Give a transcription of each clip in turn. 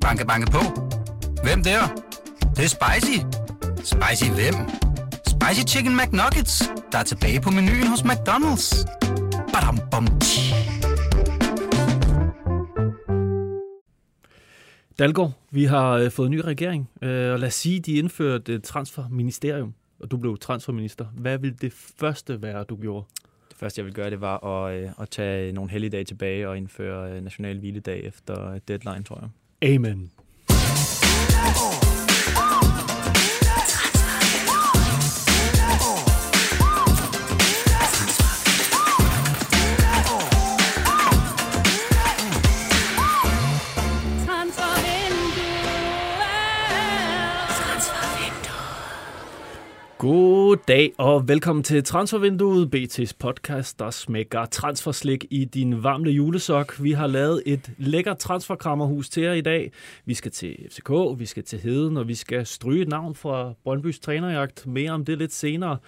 Banke, banke på. Hvem der? Det, det er spicy. Spicy hvem? Spicy Chicken McNuggets, der er tilbage på menuen hos McDonald's. Badum, bom, tji. Dalgaard, vi har øh, fået en ny regering, øh, og lad os sige, de indførte et transferministerium, og du blev transferminister. Hvad vil det første være, du gjorde? Første, jeg vil gøre, det var at, øh, at tage nogle helligdage tilbage og indføre øh, national hviledag efter øh, deadline, tror jeg. Amen. God dag og velkommen til Transfervinduet, BT's podcast, der smækker transferslik i din varmle julesok. Vi har lavet et lækkert transferkrammerhus til jer i dag. Vi skal til FCK, vi skal til Heden, og vi skal stryge et navn fra Brøndbys trænerjagt. Mere om det lidt senere.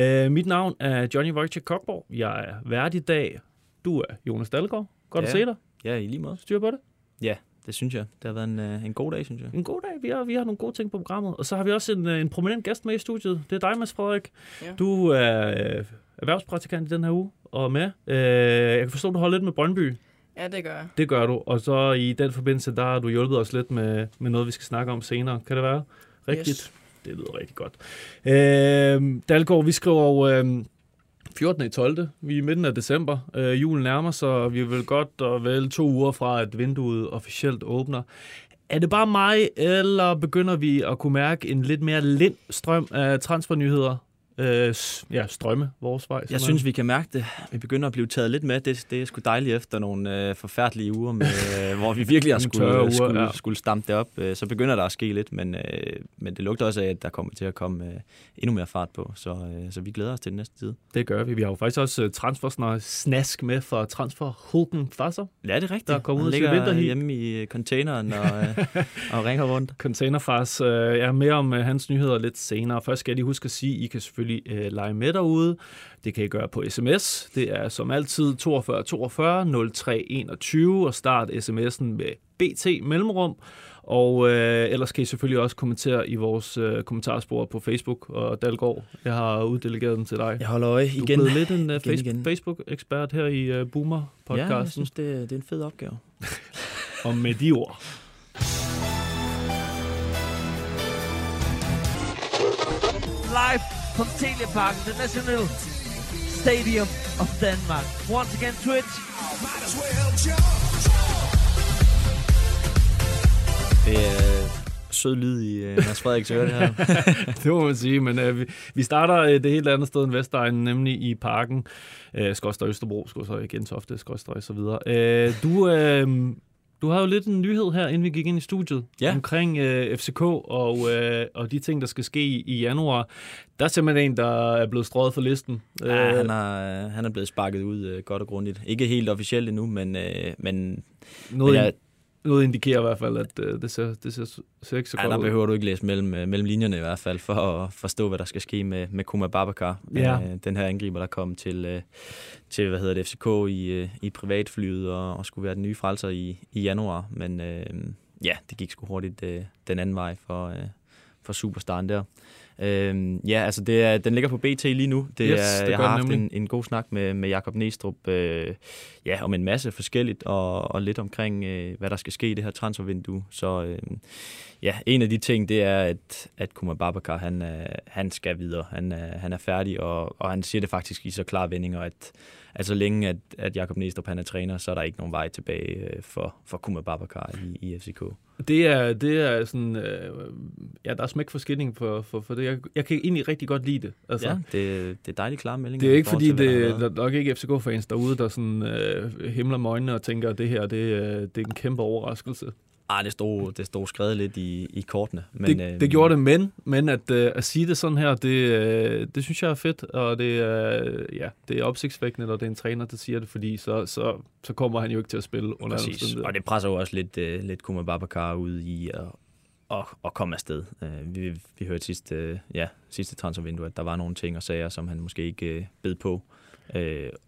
Uh, mit navn er Johnny Wojciech Kokborg. Jeg er vært i dag. Du er Jonas Dalgaard. Godt Ja. at se dig. Ja, i lige måde. Styr på det. Ja, det synes jeg. Det har været en, øh, en god dag, synes jeg. En god dag. Vi har, vi har nogle gode ting på programmet. Og så har vi også en, øh, en prominent gæst med i studiet. Det er dig, Mads Frederik. Ja. Du er øh, erhvervspraktikant i den her uge og med. Øh, jeg kan forstå, at du holder lidt med Brøndby. Ja, det gør jeg. Det gør du. Og så i den forbindelse, der har du hjulpet os lidt med, med noget, vi skal snakke om senere. Kan det være? Rigtigt? Yes. Det lyder rigtig godt. Øh, Dalgaard, vi skriver jo øh, 14. i 12. Vi er i midten af december. Øh, julen nærmer sig, og vi er vel godt og vel to uger fra, at vinduet officielt åbner. Er det bare mig, eller begynder vi at kunne mærke en lidt mere lind strøm af transfernyheder? Øh, ja, strømme vores vej. Jeg synes, vi kan mærke det. Vi begynder at blive taget lidt med. Det, det er sgu dejligt efter nogle øh, forfærdelige uger, med, øh, hvor vi virkelig har skulle, uger, skulle, ja. skulle stampe det op. Øh, så begynder der at ske lidt, men, øh, men det lugter også af, at der kommer til at komme øh, endnu mere fart på. Så, øh, så vi glæder os til den næste tid. Det gør vi. Vi har jo faktisk også uh, transfersnask med fra transfer Hulken Fasser. Ja, det er rigtigt. Der er Han ud til vinterhi. hjemme i containeren og, øh, og ringer rundt. Containerfars. Uh, jeg er mere om uh, hans nyheder lidt senere. Først skal jeg lige huske at sige, at I kan selvfølgelig uh, lege med derude. Det kan I gøre på sms. Det er som altid 42 42 03 21 og start sms'en med BT mellemrum. Og øh, ellers kan I selvfølgelig også kommentere i vores øh, kommentarspor på Facebook og Dalgaard. Jeg har uddelegeret den til dig. Jeg holder øje Du er igen. blevet lidt en uh, Igen, face- igen. Facebook-ekspert her i uh, Ja, jeg Boomer-podcasten. synes, det, det er en fed opgave. Og med de ord. live from Telepark, the National Stadium of Denmark. Once again, Twitch. Det er sød lyd i uh, Mads Frederiks øre, det her. det må man sige, men øh, vi, vi starter øh, det helt andet sted end Vestegnen, nemlig i parken. Øh, Skorstøj Østerbro, Skorstøj Gentofte, Skorstøj så videre. Øh, du, øh, du har jo lidt en nyhed her, inden vi gik ind i studiet, Ja. omkring øh, FCK og, øh, og de ting, der skal ske i, i januar. Der er simpelthen en, der er blevet strøget for listen. Ja, Øh, han, har, han er blevet sparket ud uh, godt og grundigt. Ikke helt officielt endnu, men, uh, men, noget, men jeg, noget indikerer i hvert fald, at øh, det, ser, det ser, ser ikke så ja, godt der ud. behøver du ikke læse mellem, uh, mellem linjerne i hvert fald, for at forstå, hvad der skal ske med, med Kuma Babakar. Ja. Uh, den her angriber, der kom til, uh, til hvad hedder det, FCK i, uh, i privatflyet og, og skulle være den nye frelser i, i januar. Men uh, ja, det gik sgu hurtigt uh, den anden vej for, uh, for superstaren der. Øhm, ja, altså det er, den ligger på BT lige nu. Det Yes, er, det jeg har haft en, en god snak med, med Jakob Næstrup øh, ja, om en masse forskelligt, og, og lidt omkring, øh, hvad der skal ske i det her transfervindue. Så øh, ja, en af de ting, det er, at, at Kuma Babakar, han, øh, han skal videre. Han, er, han er færdig, og, og han siger det faktisk i så klare vendinger, at, at så længe at, at Jakob Næstrup han er træner, så er der ikke nogen vej tilbage øh, for, for Kuma Babakar i, i FCK. Det er, det er sådan, øh, ja, der er smæk for skinning for, for, for det. Jeg, jeg kan egentlig rigtig godt lide det. Altså, Ja, det, det er dejligt klare meldinger. Det er ikke fordi, til, det der er nok ikke FCK-fans derude, der sådan øh, himler med øjnene og tænker, at det her det, øh, det er en kæmpe overraskelse. Ah, det stod, det stod skrevet lidt i, i kortene. Men, det, det gjorde det, men, men at, øh, at sige det sådan her, det, øh, det synes jeg er fedt, og det, øh, ja, det er opsigtsvækkende, når det er en træner, der siger det, fordi så, så, så kommer han jo ikke til at spille under Præcis. Og det presser jo også lidt, uh, lidt Kuma Babakar ud i at, at, at komme afsted. Uh, vi, vi hørte sidste, uh, ja, sidste transfervindue, at der var nogle ting og sager, som han måske ikke uh, bed på. Øh,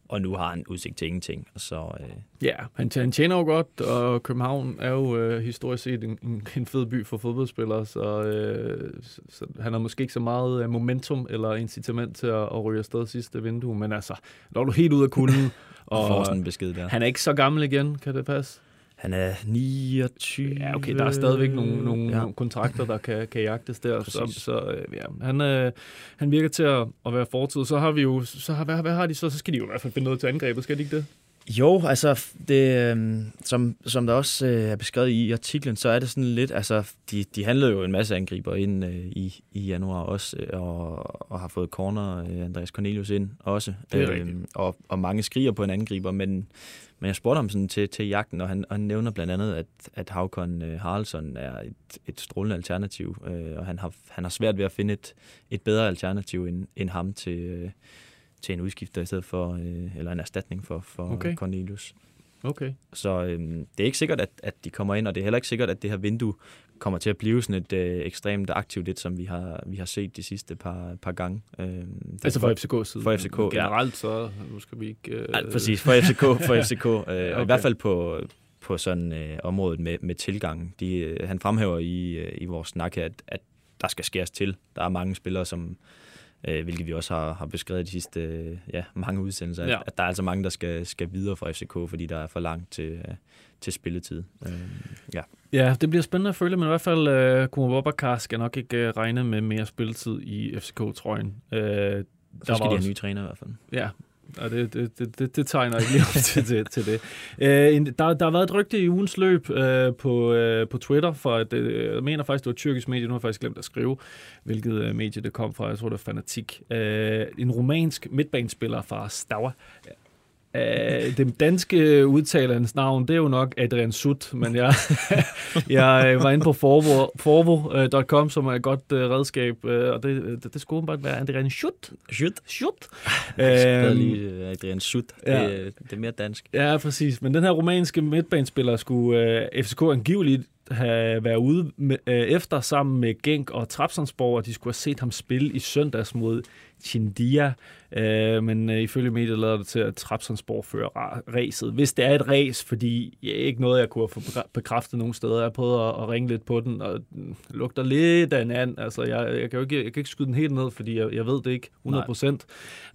og nu har han udsigt til ingenting. Så, øh, Ja, han, han tjener jo godt, og København er jo øh, historisk set en, en, fed by for fodboldspillere, så, øh, så, så han har måske ikke så meget øh, momentum eller incitament til at, at ryge afsted sidste vindue, men altså, når du helt ud af kulden, og får og sådan en besked der. han er ikke så gammel igen, kan det passe? Han er 29. Ja, okay, der er stadigvæk nogle, nogle, Ja. kontrakter, der kan, kan jagtes der, så, Præcis. så øh, ja, han, øh, han virker til at, at være fortid. Så har vi jo, så har, hvad, hvad har de så? Så skal de jo i hvert fald finde noget til angrebet, skal de ikke det? Jo, altså, det, øhm, som, som der også øh, er beskrevet i artiklen, så er det sådan lidt, altså, de, de handlede jo en masse angriber ind øh, i, i januar også, øh, og, og har fået corner, øh, Andreas Cornelius ind også. Det er rigtigt. og, og mange skriger på en angriber, men, men jeg spurgte ham sådan til, til jagten, og han, og han nævner blandt andet, at, at Havkon øh, Haraldsson er et, et strålende alternativ, øh, og han har, han har svært ved at finde et, et bedre alternativ end, end ham til, øh, til en udskifter i stedet for, øh, eller en erstatning for, for Okay. Cornelius. Okay. Så øhm, det er ikke sikkert, at, at de kommer ind, og det er heller ikke sikkert, at det her vindue kommer til at blive sådan et øh, ekstremt aktivt et, som vi har, vi har set de sidste par, par gange. Det Altså for FCK's side. for FCK. Generelt, så nu skal vi ikke... Øh, Ja, præcis, for FCK, for FCK øh, okay. og i hvert fald på, på sådan øh, området med, med tilgang. De, øh, han fremhæver i, øh, i vores snak her, at, at der skal skæres til. Der er mange spillere, som øh, hvilket vi også har, har beskrevet de sidste øh, ja, mange udsendelser, Ja. at, at der er altså mange, der skal, skal videre fra FCK, fordi der er for langt til, øh, til spilletid. Øh, ja. Ja, det bliver spændende at følge, men i hvert fald uh, Kuma Bobakar skal nok ikke uh, regne med mere spilletid i FCK-trøjen. Uh, der Så skal de have også- nye træner i hvert fald. Ja, og det, det, det, det, det tegner ikke lige op til, til, til det. Øh, en, der, der har været et rygte i ugens løb øh, på, øh, på Twitter, for at, øh, jeg mener faktisk, det var et tyrkisk medie, nu har jeg faktisk glemt at skrive, hvilket øh, medie det kom fra, jeg tror det var Fanatik. Øh, en romansk midtbanespiller fra Staua. Øh, den danske udtaler hans navn, det er jo nok Adrian Sut, men jeg, jeg øh, var inde på forvo- forvo.com, som er et godt øh, redskab, øh, og det, det, det skulle bare være Adrian Sut. Sut. Jeg Øhm, lige øh, Adrian Sut. ja. Det, øh, det er mere dansk. Ja, præcis. Men den her romanske midtbanespiller skulle øh, FCK angiveligt have været ude med, øh, efter sammen med Genk og Trabzonsborg, og de skulle have set ham spille i søndags mod Chindia. Øh, men øh, ifølge mediet lader det til, at Trabzonsborg fører racet. Hvis det er et race, fordi ja, ikke noget, jeg kunne have bekræ- bekræftet nogen steder. Jeg prøvet at, at ringe lidt på den, og den lugter lidt af en and. Altså, jeg, jeg, kan jo ikke, jeg kan ikke skyde den helt ned, fordi jeg, jeg ved det ikke 100 procent.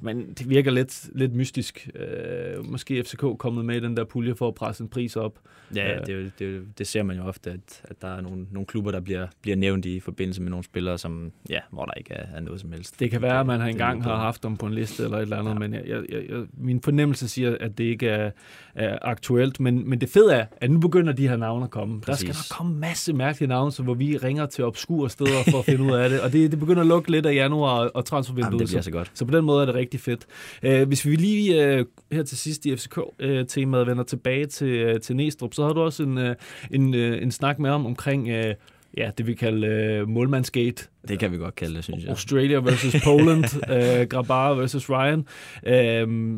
Men det virker lidt, lidt mystisk. Øh, måske FCK kommet med i den der pulje for at presse en pris op. Ja, Øh. det, er jo- det, er jo- det ser man jo ofte, at, at der er nogle, nogle klubber, der bliver, bliver nævnt i forbindelse med nogle spillere, som, ja, hvor der ikke er, er noget som helst. Det kan være, at man har engang har haft dem på en liste eller et eller andet, ja. Men jeg, jeg, jeg, min fornemmelse siger, at det ikke er, er aktuelt. Men, men det fede er, at nu begynder de her navne at komme. Præcis. Der skal nok komme masse mærkelige navne, så hvor vi ringer til obskure steder for at finde ud af det. Og det, det begynder at lukke lidt af januar og transfervinduet. Jamen, det bliver så- godt. Så på den måde er det rigtig fedt. Uh, hvis vi lige uh, her til sidst i FCK-temaet vender tilbage til, uh, til Næstrup, så har du også en, uh, en, uh, en snak med om omkring uh, ja, det vi kalder uh, målmandsgate. Det kan vi godt kalde det, synes jeg. Australia versus Poland, uh, Grabar versus Ryan.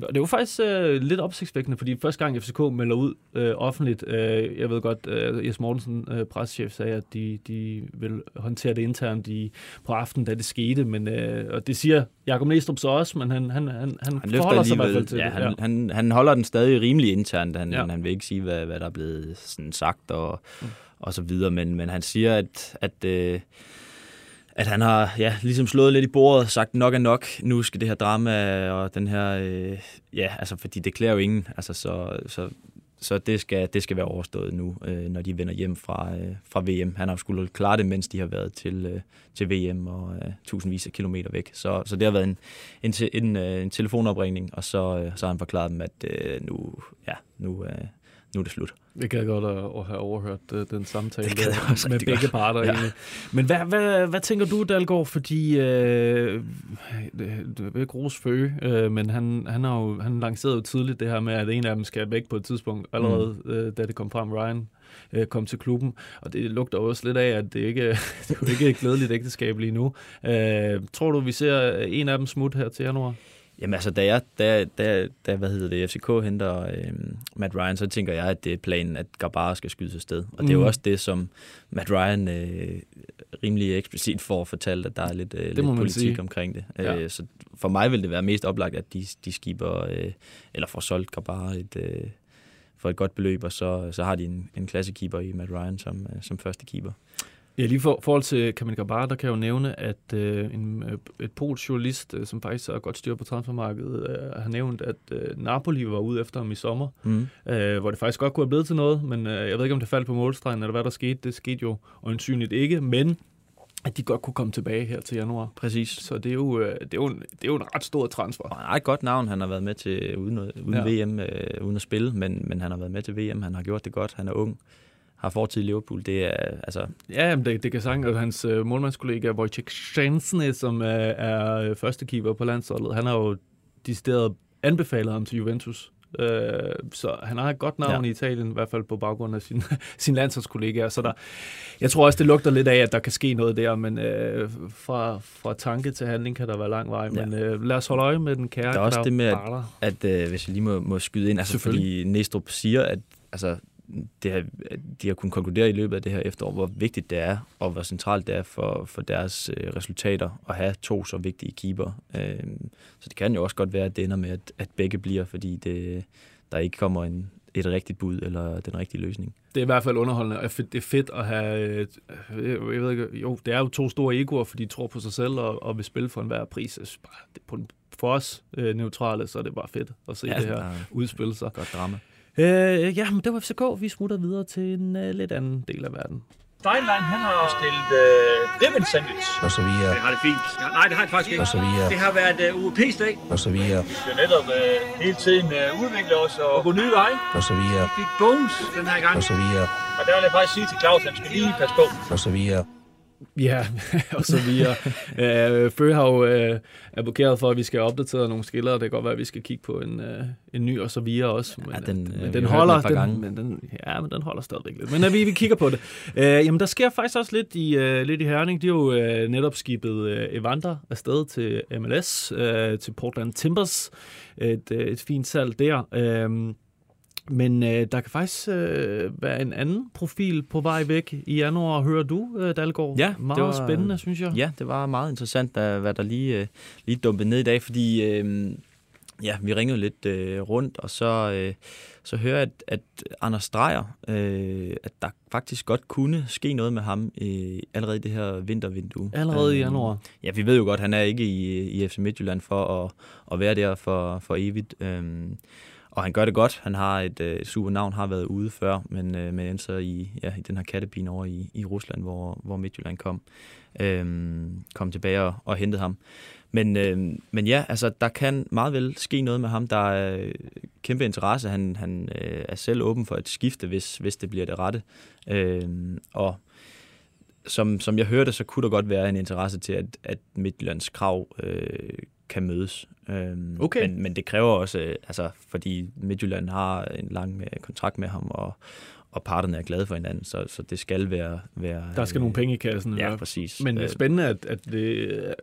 Og det var faktisk uh, lidt opsigtsvækkende, fordi første gang FCK melder ud uh, offentligt, uh, jeg ved godt, uh, Jes Mortensen, uh, presschef, sagde, at de, de vil håndtere det internt i, på aftenen, da det skete, men uh, og det siger Jakob Næstrup så også, men han, han, han, han, Han forholder sig i hvert fald til ja, det. han, han, han holder den stadig rimelig internt. Han, ja. han vil ikke sige, hvad, hvad der er blevet sådan sagt og, mm og så videre, men, men han siger, at, at, øh, at han har ja, ligesom slået lidt i bordet, sagt nok er nok, nu skal det her drama og den her, øh, ja, altså fordi det klæder jo ingen, altså så, så, så det, skal, det skal være overstået nu, øh, når de vender hjem fra, øh, fra VM. Han har jo skulle klare det, mens de har været til, øh, til VM og øh, tusindvis af kilometer væk. Så, så det har været en, en, en, øh, en telefonopringning, og så, øh, så har han forklaret dem, at øh, nu, ja, nu, øh, nu er det slut. Det kan jeg godt at, at have overhørt uh, den samtale Det gad der, med begge godt. parter. Ja. Egentlig. Men hvad, hvad, hvad tænker du, Dalgaard? Fordi, øh, det, vil ikke rose Føge, øh, men han, han, har jo, han lancerede jo tidligt det her med, at en af dem skal væk på et tidspunkt, allerede mm. øh, da det kom frem, Ryan øh, kom til klubben. Og det lugter også lidt af, at det ikke det er jo ikke et glædeligt ægteskab lige nu. Øh, tror du, vi ser en af dem smut her til januar? Jamen altså, da jeg, da, da, da hvad hedder det, FCK henter øh, Matt Ryan, så tænker jeg, at det er planen, at Gabara skal skydes afsted. Og det er jo Mm. også det, som Matt Ryan øh, rimelig eksplicit får fortalt, at der er lidt, øh, lidt politik sige. omkring det. Ja. Øh, så for mig vil det være mest oplagt, at de, de skiber, øh, eller får solgt Gabara et, øh, for et godt beløb, og så, så har de en, en klassekeeper i Matt Ryan som, øh, som første keeper. Ja, lige for forhold til Kamil Gabar, der kan jeg jo nævne, at øh, en, øh, et polsk journalist, øh, som faktisk har godt styr på transfermarkedet, øh, har nævnt, at øh, Napoli var ude efter ham i sommer, Mm. øh, hvor det faktisk godt kunne have blevet til noget, men øh, jeg ved ikke, om det faldt på målstregen, eller hvad der skete. Det skete jo øjensynligt ikke, men at de godt kunne komme tilbage her til januar. Præcis. Så det er jo, øh, det er jo, en, det er jo en ret stor transfer. Og han har et godt navn. Han har været med til uden, uden Ja. ja. VM, øh, uden at spille, men, men han har været med til VM. Han har gjort det godt. Han er ung. Har fortid i Liverpool. Det er, altså, Ja, jamen, det, det kan sagtens, at hans øh, målmandskollega Wojciech Szczęsny, som øh, er øh, første keeper på landsholdet, han har jo decideret anbefalet ham til Juventus. Øh, så han har et godt navn ja. I Italien, i hvert fald på baggrund af sin, sin landsholdskollegaer. Så der, jeg tror også, det lugter lidt af, at der kan ske noget der, men øh, fra, fra tanke til handling kan der være lang vej. Ja. Men øh, lad os holde øje med den kære Der er også det med, at- at øh, hvis jeg lige må, må skyde ind, altså fordi Næstrup siger, at altså, det har, de har kunnet konkludere i løbet af det her efterår, hvor vigtigt det er, og hvor centralt det er for, for deres øh, resultater at have to så vigtige keeper. Øh, så det kan jo også godt være, at det ender med, at, at begge bliver, fordi det, der ikke kommer en, et rigtigt bud eller den rigtige løsning. Det er i hvert fald underholdende, og det er fedt at have, øh, jeg ved ikke, jo, det er jo to store egoer, fordi de tror på sig selv og, og vil spille for enhver pris. Bare, det, på, for os øh, neutrale, så er det bare fedt at se ja, det her der er udspille sig. godt drama. Øh, ja, men det var FCK. Vi smutter videre til en øh, lidt anden del af verden. Steinlein, han har stillet øh, ribbon sandwich. og så videre, Det har det fint. Ja, nej, det har det faktisk ikke. og så videre, Det har været øh, UEP's dag. og så videre, Vi skal netop øh, hele tiden øh, udvikle os og gå nye veje. og så videre, Vi fik bones den her gang. og så videre, Og der vil jeg faktisk sige til Claus, at han skal lige passe på. og så videre. Ja, og så videre. øh, Fø har jo øh, advokeret for, at vi skal opdatere nogle skiller, og det kan godt være, at vi skal kigge på en, øh, en ny og så videre også. Men, Ja, den, øh, øh, men den holder, den gange. men den, ja, men den holder stadigvæk lidt. Men øh, vi, vi kigger på det. Øh, jamen, der sker faktisk også lidt i, øh, lidt i Herning. De har jo øh, netop skibet øh, Evander afsted til MLS, øh, til Portland Timbers. Et, øh, et fint salg der. Øh, men øh, der kan faktisk øh, være en anden profil på vej væk i januar, hører du, øh, Dalgaard? Ja, det Meget var- spændende, synes jeg. Ja, det var meget interessant, hvad der lige, øh, lige dumpede ned i dag, fordi øh, ja, vi ringede lidt øh, rundt, og så, øh, så hører jeg, at, at Anders Strejer, øh, at der faktisk godt kunne ske noget med ham øh, allerede i det her vintervindue. Allerede i Øh, januar. Ja, vi ved jo godt, at han er ikke i, i FC Midtjylland for at, at være der for, for evigt. Øhm, og han gør det godt. Han har et øh, super navn, har været ude før, men, øh, men endte så i, ja, i den her kattepine over i, i Rusland, hvor, hvor Midtjylland kom, øh, kom tilbage og, og hentede ham. Men, øh, men ja, altså, der kan meget vel ske noget med ham. Der er øh, kæmpe interesse. Han, han øh, er selv åben for et skifte, hvis, hvis det bliver det rette. Øh, og som, som jeg hørte, så kunne der godt være en interesse til, at, at Midtjyllands krav øh, kan mødes. Øhm, Okay. men, men det kræver også, øh, altså, fordi Midtjylland har en lang øh, kontrakt med ham, og, og parterne er glade for hinanden, så, så det skal være... være Der skal øh, nogle penge i kassen. Ja, Ja, præcis. men det er Øh, spændende, at, at det, øh,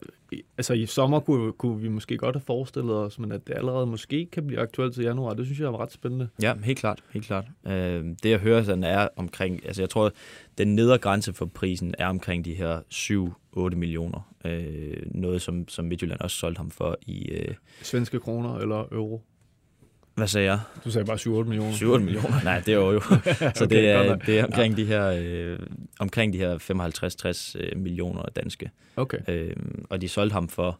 altså i sommer kunne, kunne vi måske godt have forestillet os, men at det allerede måske kan blive aktuelt til januar, det synes jeg er ret spændende. Ja, helt klart. Helt klart. Øh, det jeg hører sådan er omkring, altså jeg tror, den nedre grænse for prisen er omkring de her 7-8 millioner. Øh, noget, som, som Midtjylland også solgte ham for i, øh, Svenske kroner eller euro. Hvad sagde jeg? Du sagde bare 7-8 millioner. 7 millioner? Nej, det er jo. Så Okay, det, er, det er omkring de her, øh, omkring de her 55-60 øh, millioner danske. Okay. Øh, og de solgte ham for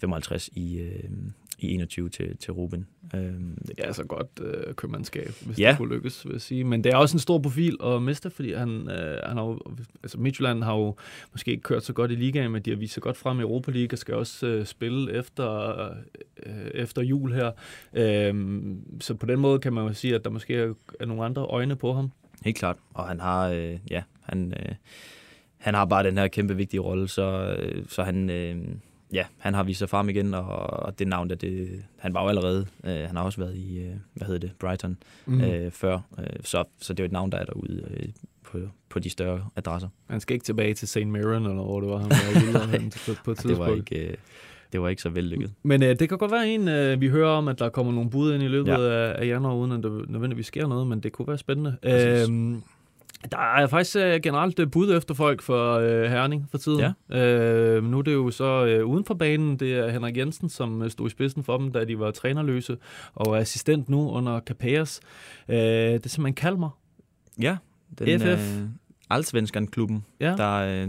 55 i, øh, i 21 til, til Ruben. Øh, Det er altså godt øh, købmandskab, hvis Ja. det kunne lykkes, vil jeg sige. Men det er også en stor profil at miste, fordi han, øh, han har jo, altså Midtjylland har jo måske ikke kørt så godt i ligaen, men de har vist sig godt frem i Europa League og skal også øh, spille efter, øh, efter jul her. Øh, så på den måde kan man jo sige, at der måske er, er nogle andre øjne på ham. Helt klart. Og han har, øh, ja, han, øh, han har bare den her kæmpe vigtige rolle, så, øh, så han, øh, ja, han har vist sig frem igen, og, og det navn, der det, han var jo allerede, øh, han har også været i, øh, hvad hedder det, Brighton mm. øh, før, øh, så, så det er jo et navn, der er derude øh, på, på de større adresser. Han skal ikke tilbage til St. Mirren, eller hvor det var, han var i på, på et Det var tidspunkt. ikke, øh, det var ikke så vellykket. Men øh, det kan godt være en, øh, vi hører om, at der kommer nogle bud ind i løbet Ja. af, af januar, uden at der nødvendigvis sker noget, men det kunne være spændende. Præcis. Der er faktisk øh, generelt øh, bud efter folk for øh, Herning for tiden. Ja. Øh, nu er det jo så øh, uden for banen, det er Henrik Jensen, som øh, stod i spidsen for dem, da de var trænerløse, og er assistent nu under Capellas. Øh, det er simpelthen Kalmar. Ja, den, FF. Øh, Allsvenskan-klubben, Ja. der, øh,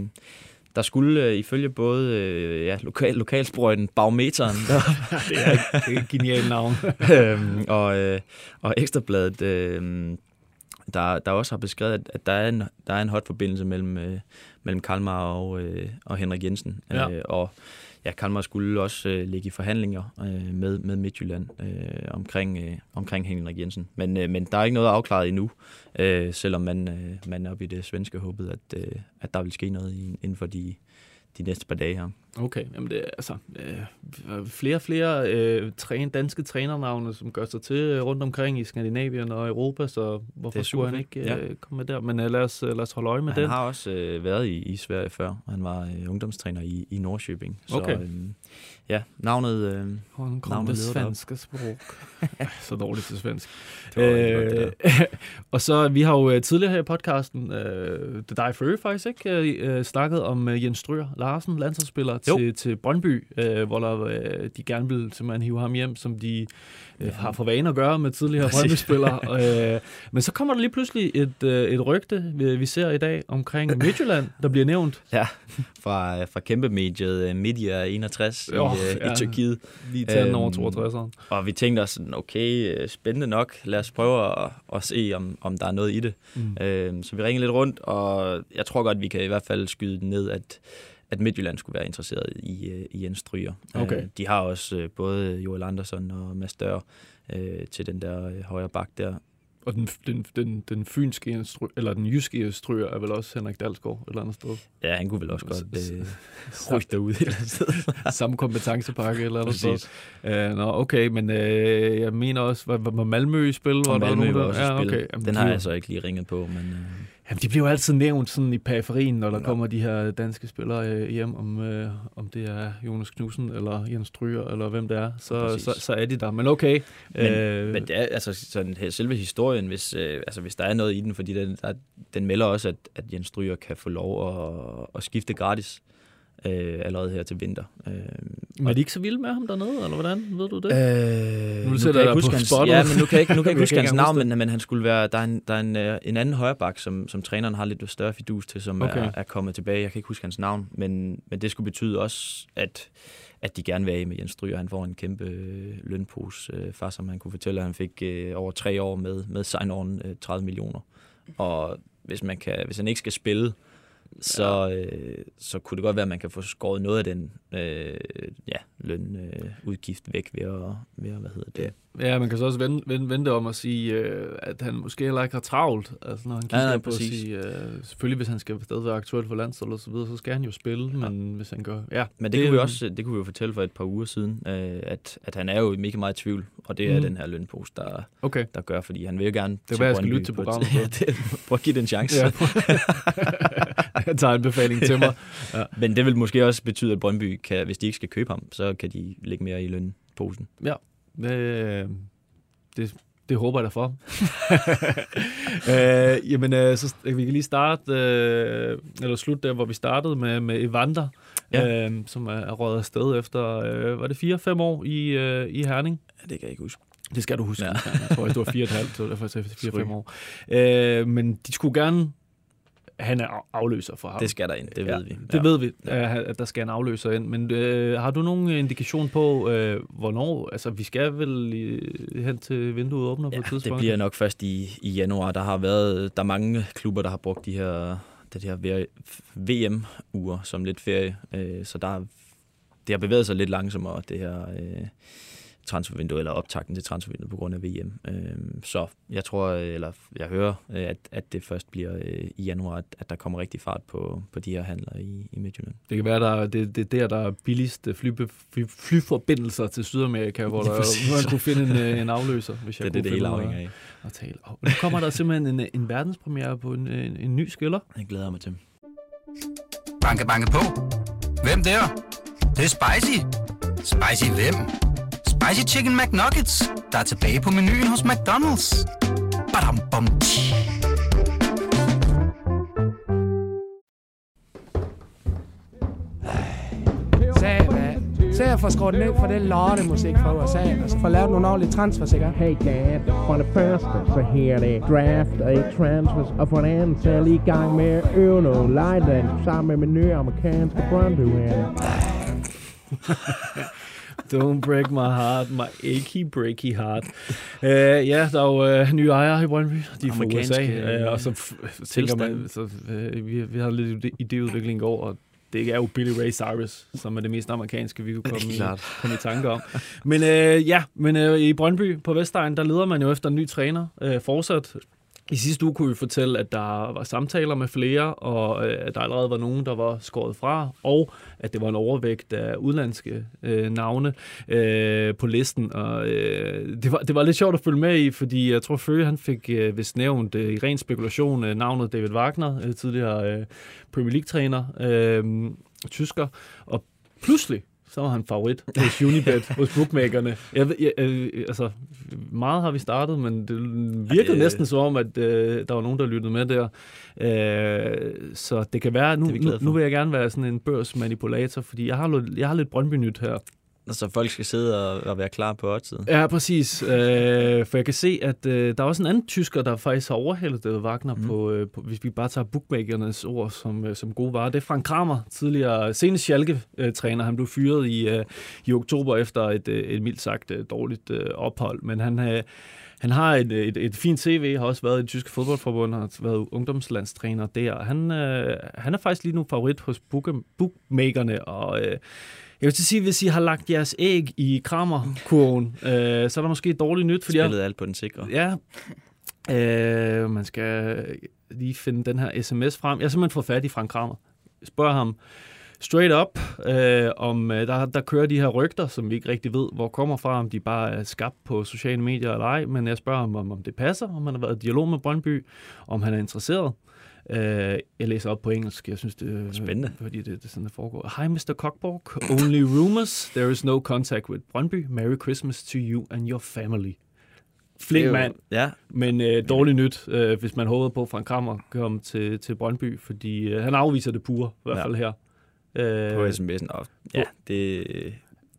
der skulle øh, ifølge både øh, ja, lokal, lokalsprøjten Barometeren der, det er et, det er et genialt navn. øhm, og, øh, og Ekstrabladet, øh, der, der også har beskrevet, at, at der, er en, der er en hot forbindelse mellem, øh, mellem Kalmar og, øh, og Henrik Jensen. Ja. Øh, og ja, Kalmar skulle også øh, ligge i forhandlinger øh, med, med Midtjylland øh, omkring, øh, omkring Henrik Jensen. Men, øh, men der er ikke noget afklaret endnu, øh, selvom man, øh, man er oppe i det svenske håbet, at, øh, at der vil ske noget inden for de, de næste par dage her. Okay, jamen det er altså øh, flere og flere øh, træn, danske trænernavne, som gør sig til øh, rundt omkring i Skandinavien og Europa, så hvorfor skulle han ikke øh, komme med der? Men øh, lad, os, øh, lad os holde øje med Han den. har også øh, været i, i Sverige før, og han var øh, ungdomstræner i, i Norrköping. Så Okay. øh, ja, navnet... Øh, Han kom Navnet det svenske sprog. så dårligt til svensk. Det var rigtig godt, det Øh, og så, vi har jo øh, tidligere her i podcasten, øh, det er dig før faktisk, ikke? Øh, snakket om øh, Jens Stryger Larsen, landsholdsspiller til, til Brøndby, øh, hvor der, øh, de gerne vil simpelthen hive ham hjem, som de øh, Ja. har for vane at gøre med tidligere. Brøndby-spillere. øh, men så kommer der lige pludselig et, øh, et rygte, vi, vi ser i dag, omkring Midtjylland, der bliver nævnt. ja, fra, fra kæmpe mediet Media 61 Jo, i, øh, ja. i Tyrkiet. Lige til øhm, over Øhm, 62'eren. Og vi tænkte os, sådan, okay, øh, spændende nok, lad os prøve at, at se, om, om der er noget i det. Mm. Øhm, så vi ringede lidt rundt, og jeg tror godt, vi kan i hvert fald skyde den ned, at, at Midtjylland skulle være interesseret i, øh, i Jens Stryger. Okay. Øh, de har også øh, både Joel Andersson og Mads Dør øh, til den der øh, højre bak der. Og den, den, den, den fynske instru- eller den jyske instruer er vel også Henrik Dalsgaard et eller andet sted. Ja, han kunne vel også godt øh, ryge derude et eller andet sted. Samme kompetencepakke et eller andet sted. Uh, nå, okay, men uh, jeg mener også, var, var Malmø i spil? Var Og der Malmø nogen, var der- også ja, ja, okay. okay. Jamen, Den de, har jeg så ikke lige ringet på, men... Øh, Jamen, de bliver jo altid nævnt sådan i periferien, når der Ja. kommer de her danske spillere øh, hjem, om, øh, om det er Jonas Knudsen eller Jens Stryger, eller hvem det er, så, Præcis. så, så er de der. Men okay. Men, øh, men det er altså sådan, her- selve historien, hvis, øh, altså, hvis der er noget i den, fordi den, der, den melder også, at, at Jens Stryger kan få lov at, at skifte gratis øh, allerede her til vinter. Øh, men er de ikke så vilde med ham dernede, eller hvordan? Ved du det? Øh, Nu nu kan jeg ikke huske hans, ja, men nu kan jeg ikke, nu kan jeg ikke huske hans navn, men, men han skulle være, der er en, der er en, øh, en anden højreback, som, som træneren har lidt større fidus til, som Okay. er, er kommet tilbage. Jeg kan ikke huske hans navn, men, men det skulle betyde også, at, at de gerne vil af med Jens Stryger. Han får en kæmpe øh, lønpose, øh, far, som han kunne fortælle, at han fik øh, over tre år med, med sign-on øh, 30 millioner. Og hvis, man kan, hvis han ikke skal spille, så, øh, så kunne det godt være, at man kan få skåret noget af den øh, ja, lønudgift øh, væk ved at, ved at, hvad hedder det, Ja, man kan så også vende, vende det om og sige, øh, at han måske heller ikke har travlt. Altså, når han kigger Ja, nej, på at sige, øh, selvfølgelig hvis han skal stadig være aktuel for landsholdet og så videre, så skal han jo spille, men hvis han gør, ja. Men det, det kunne vi også det kunne vi jo fortælle for et par uger siden, øh, at, at han er jo mega meget i tvivl, og det er Mm. den her lønpose, der, Okay. der gør, fordi han vil jo gerne kan være, jeg skal lytte til programmet, ja, det, prøv at give det en chance. Ja. Ja. jeg tager en befaling til mig. Men det vil måske også betyde, at Brøndby, kan, hvis de ikke skal købe ham, så kan de lægge mere i lønposen. Øh, det, det håber jeg da for. øh, jamen, øh, så vi kan lige starte, øh, eller slutte der, hvor vi startede med, med Evander, ja. Ja. øh, som er, er røget afsted efter, øh, var det 4-5 år i, øh, i Herning? Ja, det kan jeg ikke huske. Det skal du huske. Ja. Ja. Jeg tror, det var 4,5, så derfor sagde jeg 4-5 Selvfølgelig. år. Øh, men de skulle gerne han er af- afløser for ham. Det skal der ind, det ved vi. Det ved vi, ja. at der skal en afløser ind. Men øh, har du nogen indikation på, øh, hvornår? Altså, vi skal vel i, hen til vinduet åbner på et Ja, tidspunkt? det bliver nok først i, i januar. Der har været der er mange klubber, der har brugt de her, det her VM-uger som lidt ferie. Øh, så der, det har bevæget sig lidt langsommere, det her øh, transfervindue, eller optakten til transfervinduet på grund af VM. Øh, så jeg tror, eller jeg hører, øh, at, at det først bliver øh, i januar, at, at der kommer rigtig fart på, på de her handler i, i Midtjylland. Det kan være, der, det, det er der, der er billigst fly, fly, flyforbindelser til Sydamerika, hvor der, man kunne finde en, øh, en afløser, hvis Det jeg det, kunne det hele finde afhænger af. at tale. Og nu kommer der simpelthen en, en verdenspremiere på en, en, en ny skiller. Jeg glæder mig til. Banke, banke på. Hvem der? Det, det er spicy. Spicy hvem? Spicy Chicken McNuggets, der er tilbage på menuen hos McDonald's. Badum, bom, tji. Så jeg får skåret ned for det lortemusik fra USA, og så får lavet nogle ordentlige transfer, sikkert. Hey dad, for det første, så her er det draft og ikke transfers, og for det andet, så er jeg lige i gang med at øve noget lejland sammen med min nye amerikanske Brøndby-venner. Don't break my heart, my achy breaky heart. Uh, ja, der er jo uh, nye ejere i Brøndby. De er fra USA. Uh, og så f- tænker man, så, uh, vi, vi har lidt idéudvikling i går, og det er jo Billy Ray Cyrus, som er det mest amerikanske, vi kunne komme, i, komme i tanke om. Men uh, ja, men uh, i Brøndby på Vestegn, der leder man jo efter en ny træner uh, fortsat. I sidste uge kunne vi fortælle, at der var samtaler med flere, og øh, at der allerede var nogen, der var skåret fra, og at det var en overvægt af udlandske øh, navne øh, på listen. Og øh, det, var, det var lidt sjovt at følge med i, fordi jeg tror, Føge han fik øh, vist nævnt øh, i ren spekulation øh, navnet David Wagner, øh, tidligere øh, Premier League-træner, øh, tysker, og pludselig så var han favorit hos Unibet, hos bookmakerne. Jeg, jeg, øh, altså, meget har vi startet, men det virkede Ja, det- næsten som om, at øh, der var nogen, der lyttede med der. Øh, så det kan være, nu, Det nu, nu vil jeg gerne være sådan en børsmanipulator, fordi jeg har, lidt- jeg har lidt Brøndby-nyt her. Så folk skal sidde og, og være klar på oddset. Ja, præcis. Øh, for jeg kan se, at øh, der er også en anden tysker, der faktisk har overhældet David Wagner mm. på, øh, på, hvis vi bare tager bookmakernes ord som, øh, som gode varer. Det er Frank Kramer, tidligere senest Schalke-træner. Han blev fyret i, øh, i oktober efter et, øh, et mildt sagt øh, dårligt øh, ophold. Men han, øh, han har et, et, et fint CV, har også været i det tyske fodboldforbund, har været ungdomslandstræner der. Han, øh, han er faktisk lige nu favorit hos book- bookmakerne, og øh, jeg vil til sige, hvis I har lagt jeres æg i Kramer-kurven, øh, så er der måske et dårligt nyt, fordi jeg, Spillet alt på den sikre. Ja. Øh, man skal lige finde den her sms frem. Jeg har simpelthen fået fat i Frank Kramer. Jeg spørger ham straight up, øh, om øh, der, der kører de her rygter, som vi ikke rigtig ved, hvor kommer fra, om de bare er skabt på sociale medier eller ej, men jeg spørger ham, om, om det passer, om han har været i dialog med Brøndby, om han er interesseret. Øh, jeg læser op på engelsk, jeg synes det er Spændende. fordi det, det er sådan, det foregår. Hi Mr. Cockborg, only rumors, there is no contact with Brøndby. Merry Christmas to you and your family. Flink mand, Ja, men øh, dårligt nyt, øh, hvis man håber på, at Frank Kramer kommer til, til Brøndby, fordi øh, han afviser det pure, i hvert Ja. fald her. Øh, på sms'en. Og ja, det,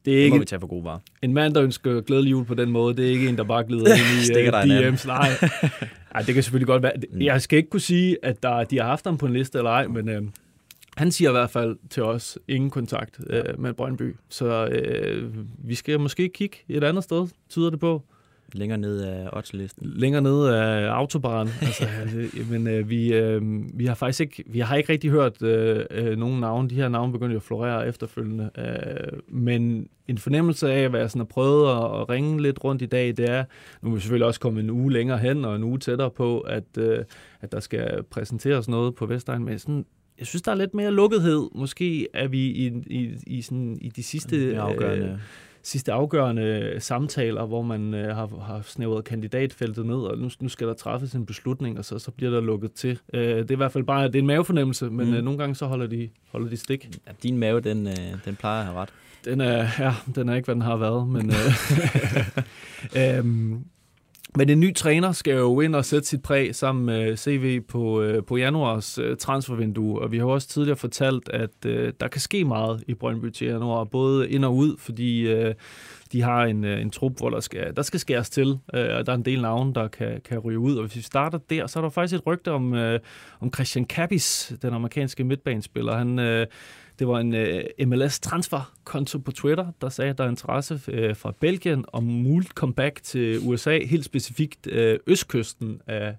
det er det må vi ikke tage for gode varer. en mand, der ønsker glædelig jul på den måde. Det er ikke en, der bare glider ind i uh, anden. DM's. Nej. Ej, det kan selvfølgelig godt være. Mm. Jeg skal ikke kunne sige, at der, de har haft ham på en liste eller ej, men øh, han siger i hvert fald til os, ingen kontakt øh, med Brøndby. Så øh, vi skal måske kigge et andet sted, tyder det på. Længere ned af oddslisten. længere nede af autobahn. altså, øh, men øh, vi, øh, vi har faktisk ikke, vi har ikke rigtig hørt øh, øh, nogen navne. De her navne begynder jo at florere efterfølgende. Øh, men en fornemmelse af, hvad jeg sådan har prøvet at, at ringe lidt rundt i dag, det er, nu er vi selvfølgelig også kommet en uge længere hen og en uge tættere på, at, øh, at der skal præsenteres noget på Vestegn, men sådan, jeg synes, der er lidt mere lukkethed. Måske er vi i, i, i, sådan, i de sidste... Er afgørende. Sidste afgørende samtaler, hvor man øh, har, har snævret kandidatfeltet ned, og nu, nu skal der træffes en beslutning, og så, så bliver der lukket til. Øh, det er i hvert fald bare det er en mavefornemmelse, men Mm. mm. øh, nogle gange så holder de, holder de stik. Ja, din mave, den, øh, den plejer at have ret. Den er, ja, den er ikke, hvad den har været, men... Øh, øhm, men en ny træner skal jo ind og sætte sit præg sammen med CV på, øh, på januars øh, transfervindue, og vi har også tidligere fortalt, at øh, der kan ske meget i Brøndby til januar, både ind og ud, fordi øh, de har en, øh, en trup, hvor der skal, der skal skæres til, øh, og der er en del navne, der kan, kan ryge ud. Og hvis vi starter der, så er der faktisk et rygte om, øh, om Christian Kappis, den amerikanske midtbanespiller. Han, øh, det var en øh, MLS-transferkonto på Twitter, der sagde, at der er interesse øh, fra Belgien om muligt comeback til USA, helt specifikt øh, østkysten af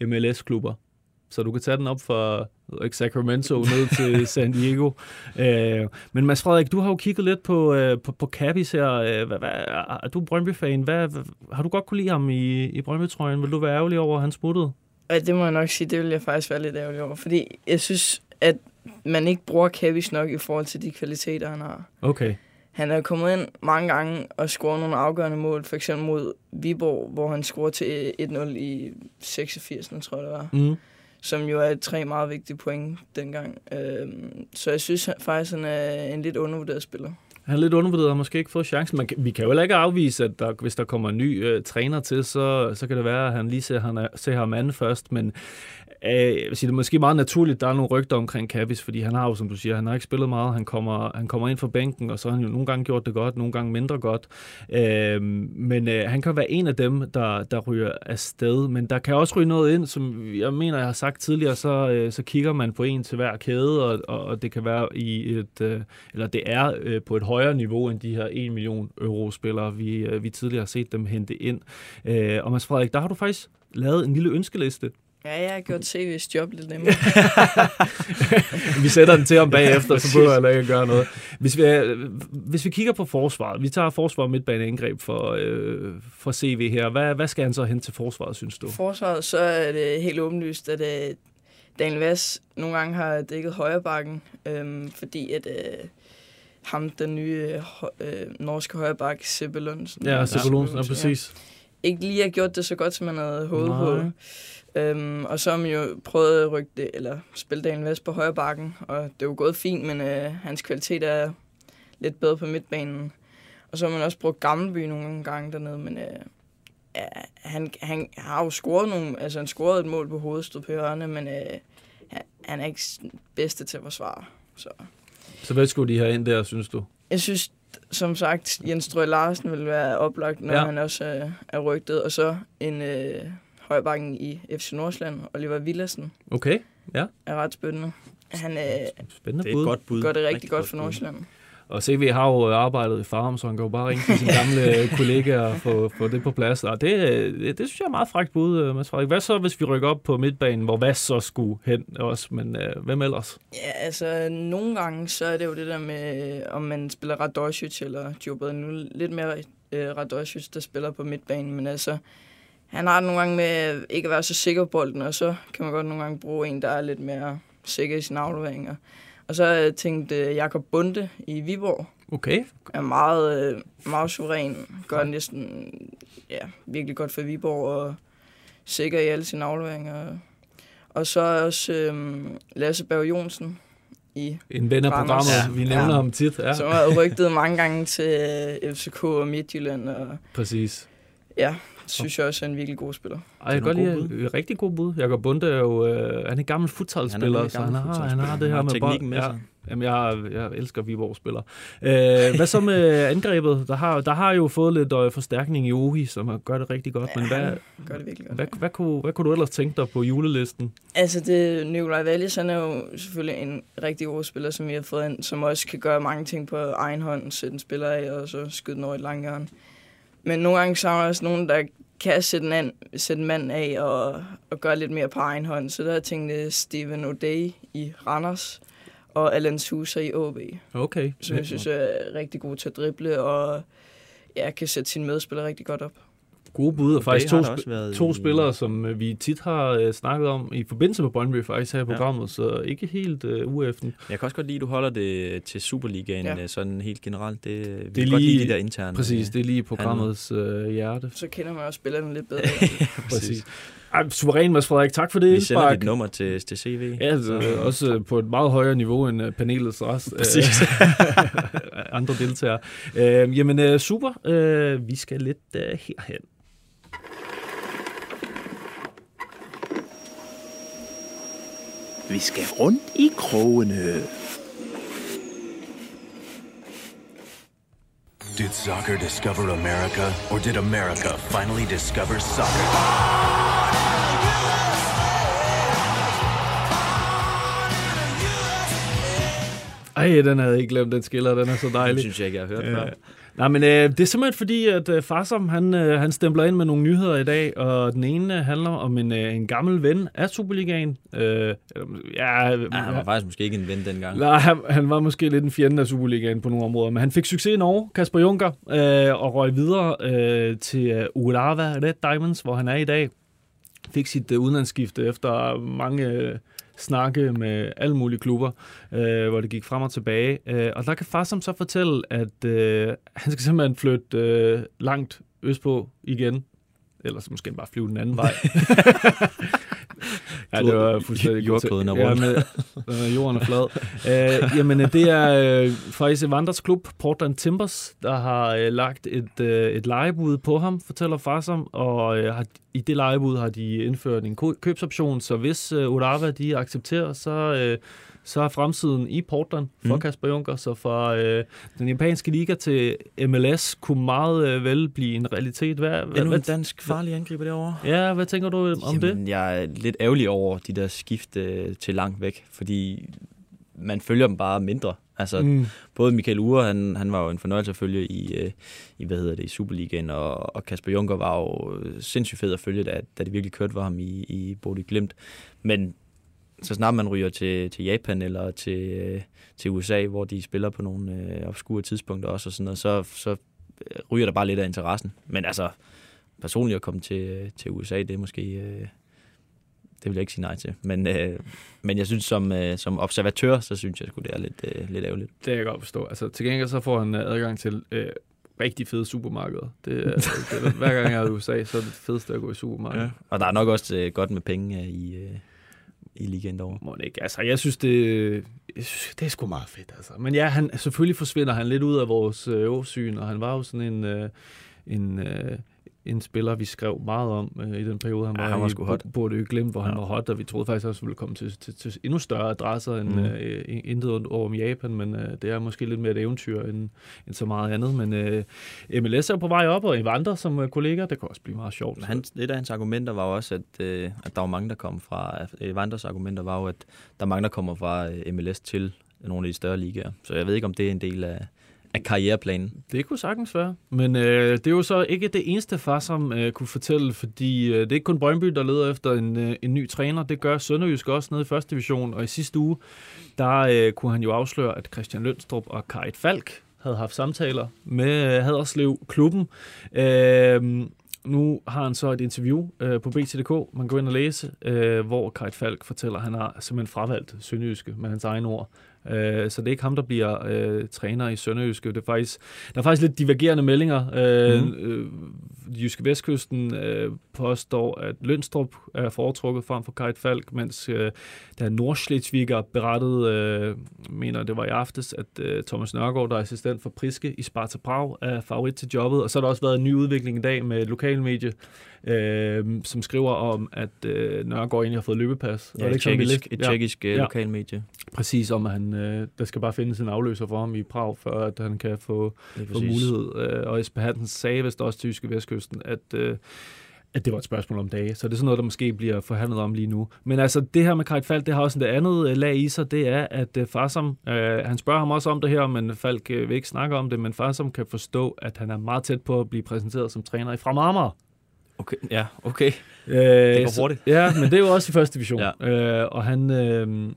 MLS-klubber. Så du kan tage den op fra ikke Sacramento ned til San Diego. Øh, men Mads Frederik, du har jo kigget lidt på, øh, på, på Cabis her. Øh, hvad, hvad, er du Brøndby-fan? Hvad, hvad, har du godt kunne lide ham i, i Brøndby-trøjen? Vil du være ærgerlig over, at han smuttede? Ja, det må jeg nok sige, det vil jeg faktisk være lidt ærgerlig over, fordi jeg synes, at man ikke bruger Kavish nok i forhold til de kvaliteter, han har. Okay. Han er kommet ind mange gange og scoret nogle afgørende mål, for eksempel mod Viborg, hvor han scorede til 1-0 i 86, tror jeg det var, Mm. som jo er tre meget vigtige point dengang. Øhm, så jeg synes han- faktisk, han er en lidt undervurderet spiller. Han er lidt undervurderet og måske ikke fået chancen. Man, vi kan jo heller ikke afvise, at der, hvis der kommer en ny øh, træner til, så, så kan det være, at han lige ser, han er, ser ham an først. Men øh, jeg vil sige, det er måske meget naturligt, der er nogle rygter omkring Kavis, fordi han har jo, som du siger, han har ikke spillet meget. Han kommer, han kommer ind fra bænken, og så har han jo nogle gange gjort det godt, nogle gange mindre godt. Øh, men øh, han kan være en af dem, der, der ryger afsted. Men der kan også ryge noget ind, som jeg mener, jeg har sagt tidligere, så, øh, så kigger man på en til hver kæde, og, og, og det kan være i et, øh, eller det er øh, på et højere niveau end de her 1 million euro spillere, vi, øh, vi tidligere har set dem hente ind. Øh, og Mads Frederik, der har du faktisk lavet en lille ønskeliste. Ja, jeg har gjort CV's job lidt nemmere. vi sætter den til ham bagefter, så behøver jeg ikke at gøre noget. Hvis vi, hvis vi kigger på forsvaret, vi tager forsvar og midtbaneangreb for, øh, for CV her. Hvad, hvad skal han så hen til forsvaret, synes du? Forsvaret, så er det helt åbenlyst, at øh, Daniel Vass nogle gange har dækket højre bakken, øh, fordi at øh, ham, den nye øh, norske højre bak, Seppe Lundsen, Ja, Seppe Lundsen, ja, præcis. ikke lige har gjort det så godt, som man havde håbet på. Øhm, og så har man jo prøvet at rykke det, eller spille Daniel Vest på højre bakken, og det er jo gået fint, men øh, hans kvalitet er lidt bedre på midtbanen. Og så har man også brugt Gammelby nogle gange dernede, men øh, han, han har jo scoret nogle, altså han scorede et mål på hovedet, stod på hjørne, men øh, han, han er ikke bedste til at forsvare. Så Så hvad skulle de have ind der, synes du? jeg synes, som sagt, Jens Strøg Larsen vil være oplagt, når Ja. han også er, er rygtet. Og så en øh, højbakken i FC Nordsjælland, Oliver Villadsen, Okay, ja. er ret spændende. Han øh, Spændende Det er bud. et godt bud. gør det rigtig, rigtig godt for bud. Nordsjælland. Og CV har jo arbejdet i Farum, så han kan jo bare ringe til sine gamle kollegaer og få, få det på plads. Og det, det, det synes jeg er meget frækt bud, øh, Mads Frederik. Hvad så, hvis vi rykker op på midtbanen, hvor hvad så skulle hen også? Men øh, hvem ellers? Ja, altså nogle gange, så er det jo det der med, om man spiller Radojcic eller Djurberg. Nu lidt mere øh, Radojcic, der spiller på midtbanen, men altså, han har det nogle gange med ikke at være så sikker på bolden, og så kan man godt nogle gange bruge en, der er lidt mere sikker i sine afleveringer. Og så har jeg tænkt øh, Jakob Bunde i Viborg, Okay, er meget, øh, meget suveræn, gør næsten ja, virkelig godt for Viborg og sikker i alle sine afleveringer. Og så er også øh, Lasse Berg Jonsen i en ven af programmet. Ja. Vi nævner Ja. ham tit. Ja, Ja. som har rygtet mange gange til øh, FCK og Midtjylland, og præcis. ja, synes jeg også er en virkelig god spiller. Ej, jeg kan godt lide gode et rigtig god bud. Jakob Bunde er jo øh, han er en gammel futsalspiller, så han har, han har det her med teknikken med ja. sig. Jamen, jeg, jeg elsker Viborg spiller. Øh, hvad så med angrebet? Der har, der har jo fået lidt øh, forstærkning i Ohi, som har- gør det rigtig godt. Ja, Men hvad, gør det virkelig godt. hvad, hvad, kunne, hvad kunne du ellers tænke dig på julelisten? Altså, det, Nikolaj Wallis, han er jo selvfølgelig en rigtig god spiller, som vi har fået ind, som også kan gøre mange ting på egen hånd, sætte en spiller af, og så skyde den over et langt hjørne. Men nogle gange savner jeg også nogen, der kan sætte en, an, sætte en mand af og, og gøre lidt mere på egen hånd. Så der har jeg tænkt Steven O'Day i Randers og Allan Sousa i OB, Okay. som jeg synes er rigtig god til at drible og ja, kan sætte sine medspillere rigtig godt op. Gode bud, og faktisk to, sp- været to i- spillere, som øh, vi tit har øh, snakket om i forbindelse med Brøndby faktisk her i programmet, så ikke helt øh, ueften. Jeg kan også godt lide, at du holder det til Superligaen Ja. ja. sådan helt generelt. Det, vi Det er kan godt lige- lide de der interne. Præcis, det er lige programmets øh, hjerte. Så kender man også spillerne lidt bedre. Præcis. Ej, suveræn, Mads Frederik. Tak for det Vi sender dit nummer til, til CV. Ja, altså, Så- også øh, på et meget højere niveau end øh, panelets rest. øh, Præcis. andre deltagere. Øh, jamen, øh, super. Øh, vi skal lidt øh, herhen. Vi skal rundt i krogene. Did soccer discover America, or did America finally discover soccer? Ej, den havde jeg ikke glemt, den skiller. Den er så Det dejlig. synes jeg ikke, jeg har hørt før. Nej, men øh, det er simpelthen fordi, at øh, Farsom, han, øh, han stempler ind med nogle nyheder i dag, og den ene øh, handler om en, øh, en gammel ven af Superligaen. Øh, eller, ja, Ja, han var faktisk måske ikke en ven dengang. Nej, han, han var måske lidt en fjende af Superligaen på nogle områder, men han fik succes i Norge, Kasper Junker, øh, og røg videre øh, til øh, Red Diamonds, hvor han er i dag. Fik sit øh, udenlandsskifte efter mange øh, snakke med alle mulige klubber, øh, hvor det gik frem og tilbage. Øh, og der kan Farsam så fortælle, at øh, han skal simpelthen flytte øh, langt østpå igen. Eller så måske bare flyve den anden vej. Ja, det var fuldstændig Jordkloden er Ja, rundt. med, øh, jorden er flad. øh, jamen, øh, det er øh, faktisk Evanders klub, Portland Timbers, der har øh, lagt et, øh, et legebud på ham, fortæller Farsam, og øh, har, i det legebud har de indført en købsoption, så hvis øh, Urawa de accepterer, så, øh, så er fremtiden i Portland for Mm. Kasper Junker, så fra øh, den japanske liga til MLS kunne meget øh, vel blive en realitet. Hvad, hvad, Endnu en dansk farlig angriber derovre. ja, hvad tænker du om Jamen, det? Jeg er lidt ærgerlig over de der skift øh, til langt væk, fordi man følger dem bare mindre. Altså, mm. Både Michael Ure, han, han var jo en fornøjelse at følge i, øh, i hvad hedder det, i Superligaen, og, og Kasper Junker var jo sindssygt fed at følge, da, da det virkelig kørte for ham i, i Bodø Glimt. Men så snart man ryger til, til Japan eller til, øh, til USA, hvor de spiller på nogle øh, obskure tidspunkter også, og sådan noget, så, så øh, ryger der bare lidt af interessen. Men altså, personligt at komme til, til USA, det er måske... Øh, det vil jeg ikke sige nej til. Men, øh, men jeg synes, som, øh, som observatør, så synes jeg sgu, det er lidt, øh, lidt ærgerligt. Det kan jeg godt forstå. Altså, til gengæld så får han øh, adgang til øh, rigtig fede supermarkeder. Det, er- det, er- hver gang jeg er i USA, så er det fedeste at gå i supermarkedet. Ja. Og der er nok også øh, godt med penge øh, i, øh, i ligaen derovre. Må det ikke. Altså, jeg synes, det, jeg synes, det er sgu meget fedt. Altså. Men ja, han, selvfølgelig forsvinder han lidt ud af vores øh, åsyn, og han var jo sådan en, øh, en, øh, en spiller, vi skrev meget om øh, i den periode, han Ja, var, han var i hot. Borde Glimt, hvor ja. han Ja. var hot, og vi troede faktisk også, at vi ville komme til, til, til endnu større adresser end Mm. øh, intet over om Japan, men øh, det er måske lidt mere et eventyr end, end så meget andet. Men øh, MLS er på vej op, og Evander som øh, kollega, det kan også blive meget sjovt. Men Han, et af hans argumenter var jo også, at, øh, at der var mange, der kom fra... Evanders argumenter var jo, at der er mange, der kommer fra øh, MLS til nogle af de større ligaer. Så jeg ved ikke, om det er en del af, af karriereplanen. Det kunne sagtens være. Men øh, det er jo så ikke det eneste far, som øh, kunne fortælle, fordi øh, det er ikke kun Brøndby, der leder efter en, øh, en ny træner. Det gør Sønderjysk også nede i første division. Og i sidste uge, der øh, kunne han jo afsløre, at Christian Lønstrup og Karit Falk havde haft samtaler med øh, Haderslev klubben. Øh, nu har han så et interview øh, på BTDK, man går ind og læse, øh, hvor Karit Falk fortæller, at han har simpelthen fravalgt Sønderjyske med hans egne ord. Øh, så det er ikke ham, der bliver øh, træner i Sønderjyske. Det er faktisk, der er faktisk lidt divergerende meldinger. Øh, mm. øh, Jyske Vestkysten øh, påstår, at Lønstrup er foretrukket frem for Karit Falk, mens øh, der Nordschleswiger berettede, øh, mener det var i aftes, at øh, Thomas Nørgaard, der er assistent for Priske i Sparta Prag, er favorit til jobbet. Og så har der også været en ny udvikling i dag med lokalmedie, øh, som skriver om, at øh, Nørgaard egentlig har fået løbepas. Ja, et tjekkisk, et tjekkisk ja. Ja. lokalmedie. Præcis, om at han, øh, der skal bare findes en afløser for ham i Prag, for at han kan få, få mulighed. Øh, og Esben Hansen sagde vist også til Jyske Vestkysten, at, øh, at det var et spørgsmål om dage. Så det er sådan noget, der måske bliver forhandlet om lige nu. Men altså, det her med Kajt Falk, det har også det andet øh, lag i sig, det er, at øh, Farsam, øh, han spørger ham også om det her, men Falk øh, vil ikke snakke om det, men Farsam kan forstå, at han er meget tæt på at blive præsenteret som træner i Frem Amager. Okay, ja, okay. Øh, Det går så- hurtigt. Ja, men det er jo også i første division. Ja. Øh, og han, øh,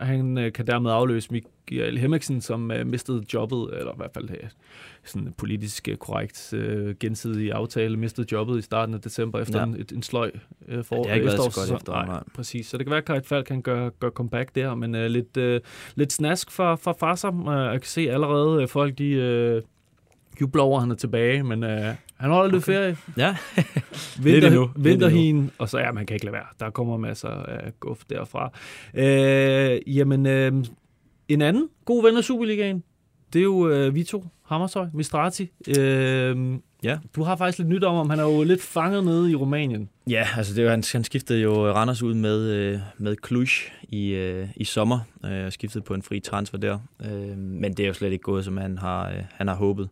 han øh, kan dermed afløse Michael Hemmingsen, som øh, mistede jobbet, eller i hvert fald øh, sådan politisk øh, korrekt øh, gensidig aftale, mistede jobbet i starten af december efter Ja. en, et, en sløj øh, for Ja, det har ikke været så godt efter, Nej, nej. præcis. Så det kan være, at Kajt Falk kan gøre, gøre comeback der, men øh, lidt, øh, lidt snask for, for Farsam. Øh, jeg kan se allerede, øh, folk de øh, jubler over, at han er tilbage, men øh, han holder lidt Okay. ferie. Ja, Vinter. Lidt vinterhien, og så ja, man kan ikke lade være. Der kommer masser af guf derfra. Øh, jamen, øh, en anden god ven af Superligaen, det er jo øh, Vito Hammershøj, Mistrati. Øh, Ja. Du har faktisk lidt nyt om, om han er jo lidt fanget nede i Rumænien. Ja, altså det var, han, han skiftede jo Randers ud med, øh, med Cluj i, øh, i sommer, øh, og skiftede på en fri transfer der. Øh, men det er jo slet ikke gået, som han har, øh, han har håbet.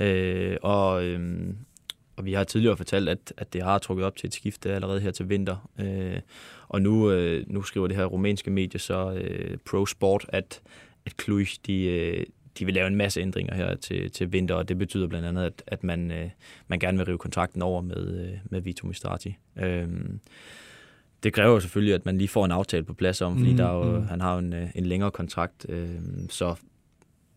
Øh, og, øh, og vi har tidligere fortalt, at, at det har trukket op til et skifte allerede her til vinter. Øh, og nu, øh, nu skriver det her rumænske medie så øh, Pro Sport, at, at Cluj, de, øh, de vil lave en masse ændringer her til, til vinter, og det betyder blandt andet, at, at man, øh, man gerne vil rive kontrakten over med, øh, med Vito Mistrati. Øhm, det kræver jo selvfølgelig, at man lige får en aftale på plads om, fordi Mm, der er jo, mm. han har jo en, øh, en længere kontrakt. Øhm, så,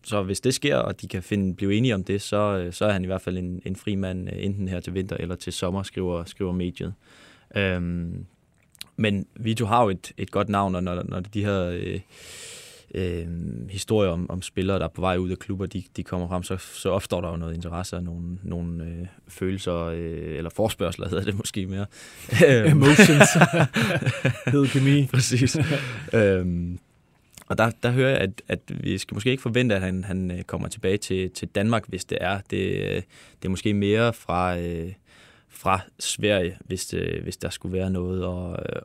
så hvis det sker, og de kan finde, blive enige om det, så, øh, så er han i hvert fald en, en fri mand, øh, enten her til vinter eller til sommer, skriver, skriver mediet. Øhm, men Vito har jo et, et godt navn, og når, når de her... Øh, øh, historier om, om spillere, der er på vej ud af klubber, de, de kommer frem, så, så opstår der jo noget interesse og nogle, nogle øh, følelser, øh, eller forspørgseler hedder det måske mere. Emotions. Hed kemi. Præcis. øhm, og der, der hører jeg, at, at vi skal måske ikke forvente, at han, han øh, kommer tilbage til, til Danmark, hvis det er. Det, øh, det er måske mere fra, øh, fra Sverige, hvis, det, hvis der skulle være noget, og, øh,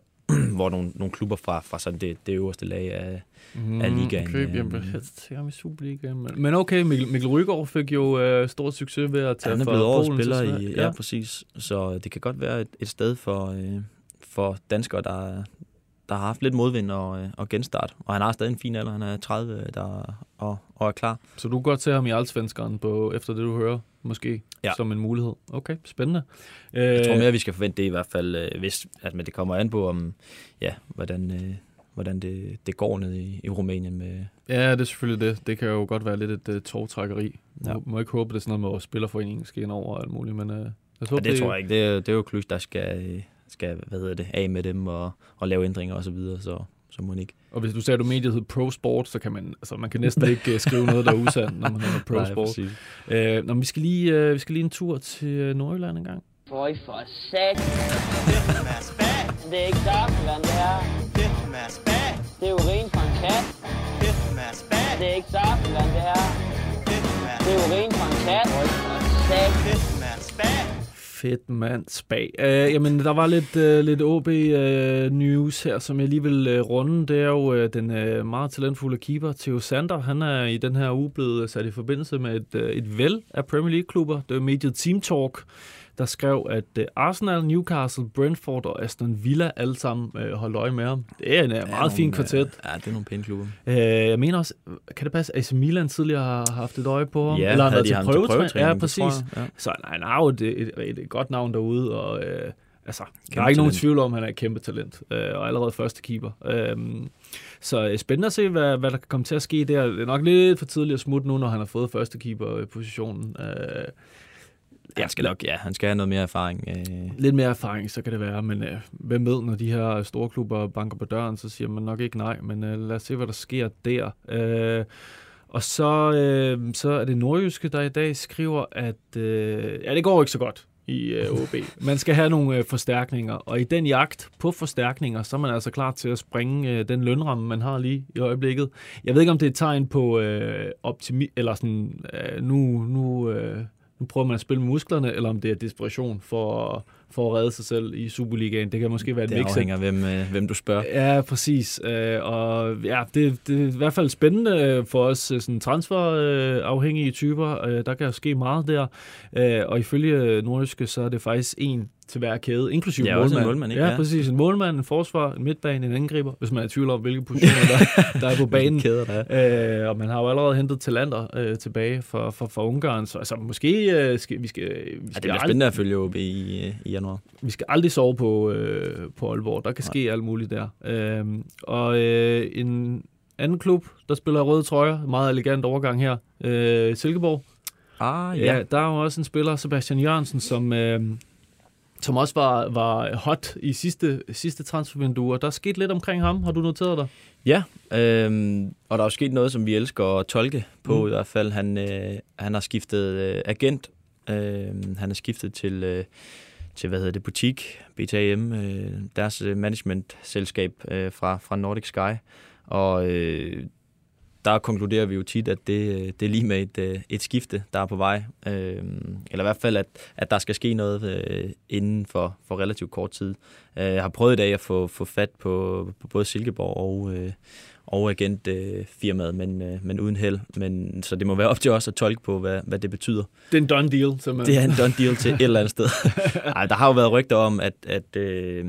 hvor nogle, nogle klubber fra, fra sådan det, det øverste lag af, mm, af ligaen. Køb, jeg tænker om i Superligaen. Men, okay, Mikkel, Mikkel Rygaard fik jo øh, stor succes ved at tage Han er blevet årets til spiller i, ja, præcis. Så det kan godt være et, et sted for, øh, for danskere, der, der har haft lidt modvind og, øh, og genstart. Og han har stadig en fin alder. Han er 30 der, og, og er klar. Så du kan godt se ham i Allsvenskeren på, efter det, du hører, måske, Ja. som en mulighed. Okay, spændende. Jeg tror Øh, mere, vi skal forvente det i hvert fald, øh, hvis, at, men det kommer an på, om, ja, hvordan, øh, hvordan det, det går ned i, i Rumænien med, Ja, det er selvfølgelig det. Det kan jo godt være lidt et uh, togtrækkeri. Ja. Må, må ikke håbe, det er sådan noget med, at spillerforeningen skal ind over og alt muligt, men uh, lad os Ja, håbe, det tror jeg ikke. Det, er- det er jo Klus, der skal, øh, skal hvad hedder det, af med dem og, og lave ændringer og så videre, så, så må ikke. Og hvis du sagde, at du mediet hed Pro Sport, så kan man, altså, man kan næsten ikke uh, skrive noget, der er usandt, når man hedder Pro Nej, Sport. Uh, når vi skal lige, uh, vi skal lige en tur til uh, Nordjylland en gang. Føj for sat. Det er ikke saftevand, det her. Det er urin fra en kat. Det er ikke saftevand, det her. Det er urin fra en kat. Føj for sat. Fedt mand, spag. Uh, jamen, der var lidt, uh, lidt OB-news øh, her, som jeg lige vil uh, runde. Det er jo uh, den uh, meget talentfulde keeper, Theo Sander. Han er i den her uge blevet sat i forbindelse med et, uh, et væld af Premier League-klubber. Det er mediet Team Talk, der skrev, at uh, Arsenal, Newcastle, Brentford og Aston Villa alle sammen uh, holdt øje med ham. Det er en uh, meget nogle, fin kvartet. øh, Ja, det er nogle pæne klubber. Uh, jeg mener også, kan det passe, at AC Milan tidligere har haft et øje på ham? Ja, Eller han havde de til prøvetræning? prøvetræning, Ja, præcis. jeg, ja. Så nej, han har jo et, et, et, et godt navn derude, og øh, altså, der Kæmpe er ikke nogen talent. tvivl om, at han er et kæmpe talent, øh, og allerede første keeper. Øhm, så øh, spændende at se, hvad, hvad der kan komme til at ske der. Det er nok lidt for tidligt at smutte nu, når han har fået første keeper-positionen. Øh, Han skal nok, ja, han skal have noget mere erfaring. Øh, lidt mere erfaring, så kan det være, men øh, hvem ved, når de her store klubber banker på døren, så siger man nok ikke nej, men øh, lad os se, hvad der sker der. Øh, og så, øh, så er det Nordjyske, der i dag skriver, at øh, ja, det går ikke så godt i øh, OB. Man skal have nogle øh, forstærkninger, og i den jagt på forstærkninger, så er man altså klar til at springe øh, den lønramme, man har lige i øjeblikket. Jeg ved ikke, om det er et tegn på øh, optimi eller sådan, øh, nu, nu, øh, nu prøver man at spille med musklerne, eller om det er desperation for, for at redde sig selv i Superligaen. Det kan måske være et det mix af- afhænger af, hvem, øh, hvem du spørger. Ja, præcis. Øh, og ja, det, det er i hvert fald spændende øh, for os øh, sådan transferafhængige typer. Øh, der kan jo ske meget der. Øh, og ifølge Nordjyske, så er det faktisk en til hver kæde, inklusive Ja, målmand. også en målmand, ikke? Ja, Ja. præcis. En målmand, en forsvar, en midtbane, en angriber, hvis man er i tvivl om, hvilke positioner der, der er på banen. Kæder, der er. Øh, og man har jo allerede hentet Talander øh, tilbage fra, fra, fra Ungarn, så altså, måske øh, skal, vi skal, vi Ja, skal det bliver spændende at følge OB i, øh, i januar. vi skal aldrig sove på, øh, på Aalborg. Der kan ske alt muligt der. Øhm, og øh, en anden klub, der spiller røde trøjer, meget elegant overgang her, øh, Silkeborg. Ah, Ja, der er jo også en spiller, Sebastian Jørgensen, som, øh, som også var, var hot i sidste, sidste transfervindue, og der er sket lidt omkring ham. Har du noteret dig? Ja, øhm, og der er jo sket noget, som vi elsker at tolke på Mm. i hvert fald. Han, øh, han har skiftet øh, agent. Øh, han er skiftet til, øh, til, hvad hedder det, butik, BTAM, øh, deres øh, management-selskab øh, fra, fra Nordic Sky. Og øh, der konkluderer vi jo tit, at det, det er lige med et, øh, et skifte, der er på vej. Øh, eller i hvert fald, at, at der skal ske noget øh, inden for, for relativt kort tid. Øh, jeg har prøvet i dag at få, få fat på, på både Silkeborg og, øh, og agentfirmaet, men, øh, men uden held. Men, så det må være op til os at tolke på, hvad, hvad det betyder. Det er en done deal. Simpelthen. Det er en done deal til et eller andet sted. Ej, der har jo været rygter om, at, at, øh,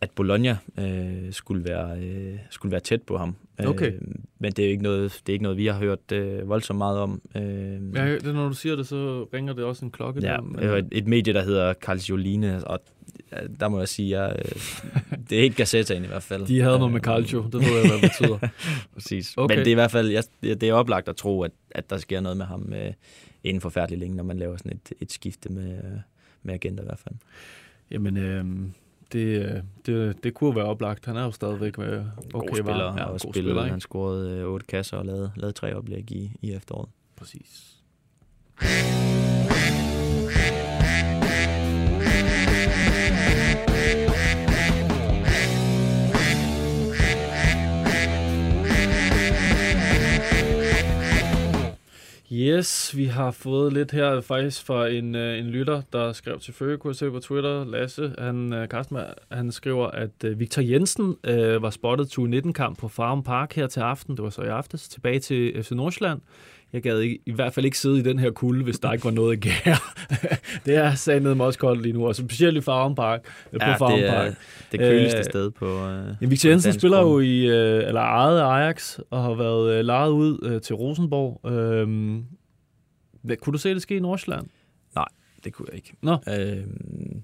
at Bologna øh, skulle, være, øh, skulle være tæt på ham. Okay. Øh, men det er ikke noget, det er ikke noget vi har hørt øh, voldsomt meget om. Øh, Ja, det, når du siger det, så ringer det også en klokke. Ja, der, var et, medie, der hedder Calcioline, og der må jeg sige, at øh, det er ikke Gazettaen i hvert fald. De havde noget med Calcio, det ved jeg, hvad det betyder. Præcis. Okay. Men det er i hvert fald, jeg, det er oplagt at tro, at, at der sker noget med ham øh, inden for færdig længe, når man laver sådan et, et skifte med, øh, med agenter i hvert fald. Jamen, øh, det, øh, det, det kunne være oplagt. Han er jo stadigvæk med okay, god spiller, var, ja, og spiller, spiller, han scorede øh, otte kasser og lavede, lavede tre oplæg i, i efteråret. Præcis. Yes, vi har fået lidt her faktisk fra en, øh, en lytter, der skrev til Føge, kunne jeg se på Twitter, Lasse. Han, øh, Karsten, han skriver, at øh, Victor Jensen øh, var spottet til 19-kamp på Farm Park her til aften. Det var så i aftes, tilbage til FC Nordsjælland. Jeg gad ikke, i hvert fald ikke sidde i den her kulde, hvis der ikke var noget at gære. det er sandet også koldt lige nu, og specielt i Farm Park. øh, på Ja, Farm det er Park. det køligste Øh, sted på... Øh, Ja, Victor på Jensen spiller jo i, øh, eller ejet Ajax, og har været øh, lejet ud øh, til Rosenborg. Øhm, hvad, kunne du se det ske i Nordsjælland? Nej, det kunne jeg ikke. Nå. Øhm,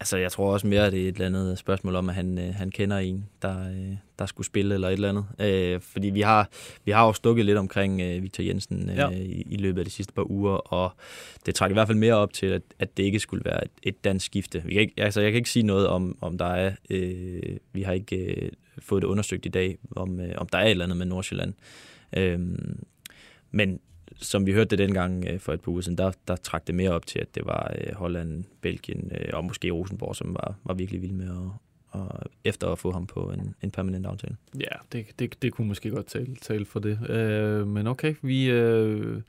altså, jeg tror også mere, at det er et eller andet spørgsmål om, at han, øh, han kender en, der, øh, der skulle spille eller et eller andet. Øh, fordi vi har, vi har jo stukket lidt omkring øh, Victor Jensen øh, Ja. i, i løbet af de sidste par uger, og det trækker i hvert fald mere op til, at, at det ikke skulle være et, et dansk skifte. Vi kan ikke, altså, jeg kan ikke sige noget om, om der er... Øh, vi har ikke øh, fået det undersøgt i dag, om, øh, om der er et eller andet med Nordsjælland. Øh, men som vi hørte det dengang øh, for et par uger siden, der, der trak det mere op til, at det var øh, Holland, Belgien øh, og måske Rosenborg, som var, var virkelig vilde med at, og efter at få ham på en, en permanent aftale. Ja, det, det, det kunne måske godt tale, tale for det. Øh, men okay, vi, øh,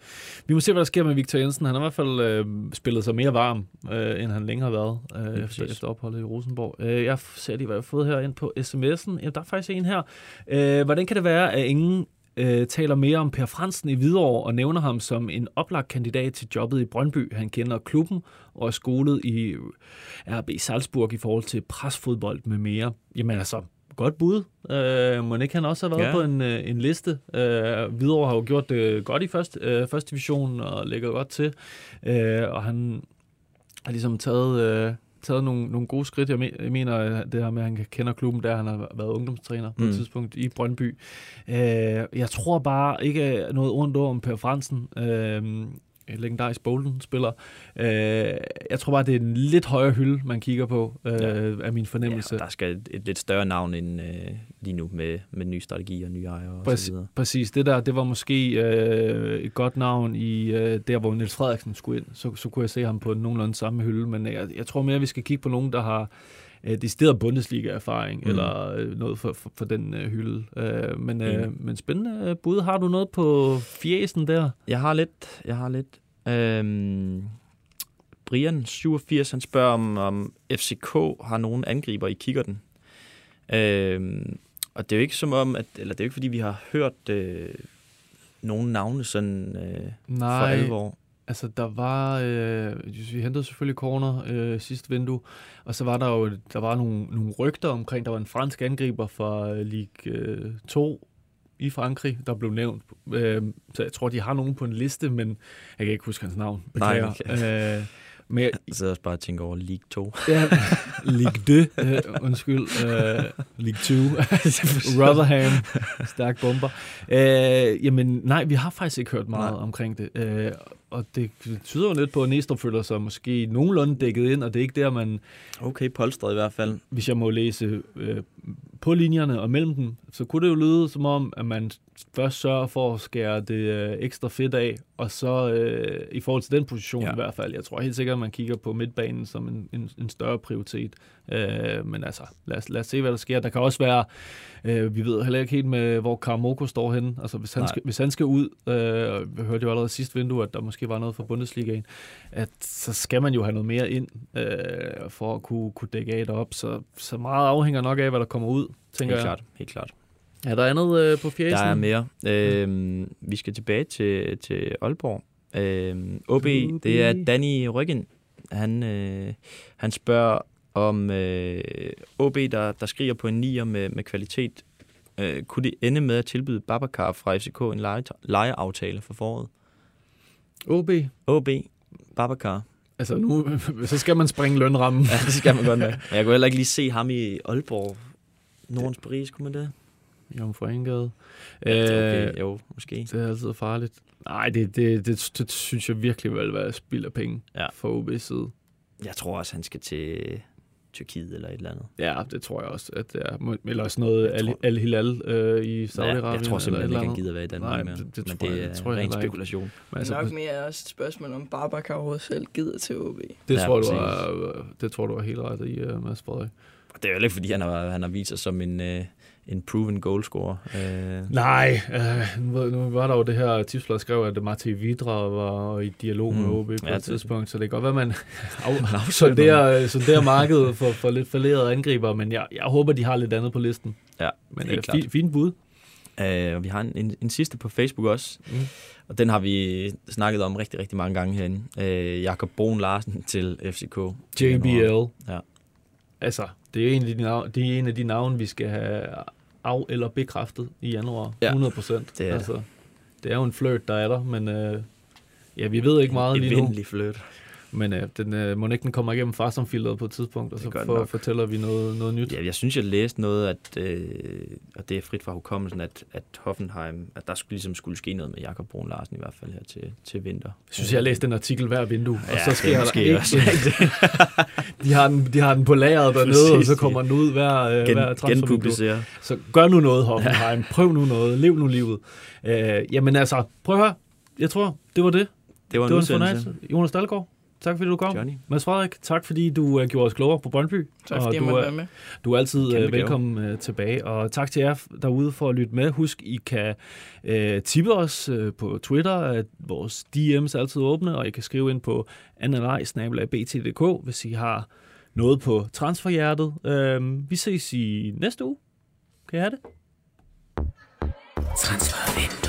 vi må se, hvad der sker med Victor Jensen. Han har i hvert fald øh, spillet sig mere varm, øh, end han længe har været øh, efter, præcis. efter opholdet i Rosenborg. Øh, jeg ser lige, hvad jeg har fået her ind på sms'en. Ja, der er faktisk en her. Øh, hvordan kan det være, at ingen øh, taler mere om Per Fransen i Hvidovre og nævner ham som en oplagt kandidat til jobbet i Brøndby. Han kender klubben og er skolet i RB Salzburg i forhold til presfodbold med mere. Jamen altså, godt bud. Øh, må ikke han også have været ja. Ja. på en, øh, en liste? Øh, Hvidovre har jo gjort det godt i første, øh, første division og lægger godt til. Øh, og han har ligesom taget... Øh, taget nogle, nogle gode skridt. Jeg, me- jeg mener, at det her med, at han kender klubben, der han har været ungdomstræner på mm. et Mm. tidspunkt i Brøndby. Øh, jeg tror bare ikke noget ondt om Per Fransen. Øh, legendarisk Bolden-spiller. Øh, jeg tror bare, det er en lidt højere hylde, man kigger på, øh, Ja. af min fornemmelse. Ja, der skal et, et lidt større navn ind øh, lige nu med, med ny strategi og nye ejere og så Præcis, videre. præcis. Det der, det var måske øh, et godt navn i øh, der, hvor Niels Frederiksen skulle ind. Så, så kunne jeg se ham på nogenlunde samme hylde. Men jeg, jeg tror mere, at vi skal kigge på nogen, der har øh, decideret Bundesliga-erfaring, mm. Eller øh, noget for, for, for den øh, hylde. Øh, men, øh, men spændende øh, bud. Har du noget på fjesen der? Jeg har lidt. Jeg har lidt. Øhm, Brian, 87, han spørger, om, om FCK har nogen angriber i kikkerten. Øhm, og det er jo ikke som om, at, eller det er jo ikke fordi, vi har hørt øh, nogen navne sådan øh, for Nej. alvor. Altså, der var... Øh, vi hentede selvfølgelig corner øh, sidste vindue, og så var der jo der var nogle, nogle rygter omkring, der var en fransk angriber fra øh, Ligue øh, 2 i Frankrig, der blev nævnt. Øh, så jeg tror, de har nogen på en liste, men jeg kan ikke huske hans navn. Nej, Beklager. Øh, men jeg, Jeg sidder også bare og tænker over League 2. ja, Ligue 2, øh, undskyld, øh, Ligue 2, Rotherham, stærk bomber. Øh, jamen, nej, vi har faktisk ikke hørt meget Nej. omkring det. Øh, og det tyder jo lidt på, at Næstrup føler sig måske nogenlunde dækket ind, og det er ikke der, man, Okay, polstret i hvert fald. hvis jeg må læse øh, på linjerne og mellem dem, så kunne det jo lyde som om, at man først sørger for at skære det øh, ekstra fedt af, og så øh, i forhold til den position ja. I hvert fald. Jeg tror helt sikkert, at man kigger på midtbanen som en, en, en større prioritet. Øh, men altså, lad os, lad os se, hvad der sker. Der kan også være, øh, vi ved heller ikke helt med, hvor Karamoko står henne. Altså, hvis han, Nej. skal, hvis han skal ud, øh, vi hørte jo allerede sidste vindue, at der måske var noget fra Bundesligaen, at så skal man jo have noget mere ind, øh, for at kunne, kunne dække af derop. Så, så meget afhænger nok af, hvad der kommer ud, tænker Helt jeg. klart, helt klart. Er der andet øh, på fjæsen? Der er mere. Øhm, vi skal tilbage til, til Aalborg. Øhm, OB, OB. det er Danny Ryggen. Han, øh, han spørger om øh, OB, der, der skriger på en nier med, med kvalitet. Øh, kunne det ende med at tilbyde Babacar fra FCK en leje, lejeaftale for foråret? OB. OB, Babacar. Altså nu, så skal man springe lønrammen. Ja, det skal man godt med. Men jeg kunne heller ikke lige se ham i Aalborg. Nordens Paris, kunne man det? Jomfru Engade. Okay, Øh, jo, måske. det er altid farligt. Nej, det, det, det, det synes jeg virkelig vil være spild af penge Ja. for OB's side. Jeg tror også, han skal til, Tyrkiet eller et eller andet. Ja, det tror jeg også, at det er. Eller sådan noget Al- Al-Hilal øh, i Saudi-Arabien. Ja, jeg tror eller simpelthen ikke, han gider være i Danmark Nej, mere. det, det, Men tror det jeg, er det tror jeg ren ikke. spekulation. Men Det altså, er nok mere også et spørgsmål om Babacar overhovedet selv gider til OB. det, Ja, tror du er, det tror du er helt ret i, uh, Mads Frederik. Og det er jo ikke, fordi han har, han har vist sig som en, øh, en proven goalscorer. Øh, Nej, øh, nu, nu var der jo det her tipsblad skrev, at Martin Vidra var i dialog med Mm. OB på Ja, et det- tidspunkt, så det kan godt være, man afsøger sonderer, sonderer markedet for, for lidt falderede angriber, men jeg, jeg håber, de har lidt andet på listen. Ja, Men øh, fi, fint bud. Øh, og vi har en, en, en sidste på Facebook også, Mm. og den har vi snakket om rigtig, rigtig mange gange herinde. Øh, Jakob Brun Larsen til FCK. JBL. Ja. Altså, det er en af de navne, det er en af de navne, vi skal have af- eller bekræftet i januar. Ja, 100 procent. det er altså, det er jo en flirt, der er der, men øh, ja, vi ved ikke meget lige nu. Evindelig flirt. Men øh, den, øh, må ikke den kommer igennem farsomfilteret på et tidspunkt, og så for, nok. fortæller vi noget, noget nyt. Ja, jeg synes, jeg læste noget, at, øh, og det er frit fra hukommelsen, at, at Hoffenheim, at der skulle, ligesom skulle ske noget med Jakob Brun Larsen i hvert fald her til, til vinter. Jeg synes, jeg har læst den artikel hver vindue, og Ja, så det sker der ikke også de, har den, de har den på lageret dernede, og så kommer den ud hver, øh, Gen- hver transfervindue. genpublicere. Så gør nu noget, Hoffenheim. Prøv nu noget. Lev nu livet. Øh, jamen altså, prøv at høre. Jeg tror, det var det. Det var en det var en fornøjelse. Jonas Dahlgaard, tak fordi du kom. Johnny. Mads Frederik, tak fordi du uh, gjorde os klogere på Brøndby. Tak fordi jeg du, er- være med. Du er altid uh, velkommen uh, tilbage. Og tak til jer derude for at lytte med. Husk, I kan uh, tippe os uh, på Twitter, at vores DM's er altid åbne, og I kan skrive ind på analyse.bt.dk, hvis I har noget på transferhjertet. Uh, vi ses i næste uge. Kan I have det? Transfervindue.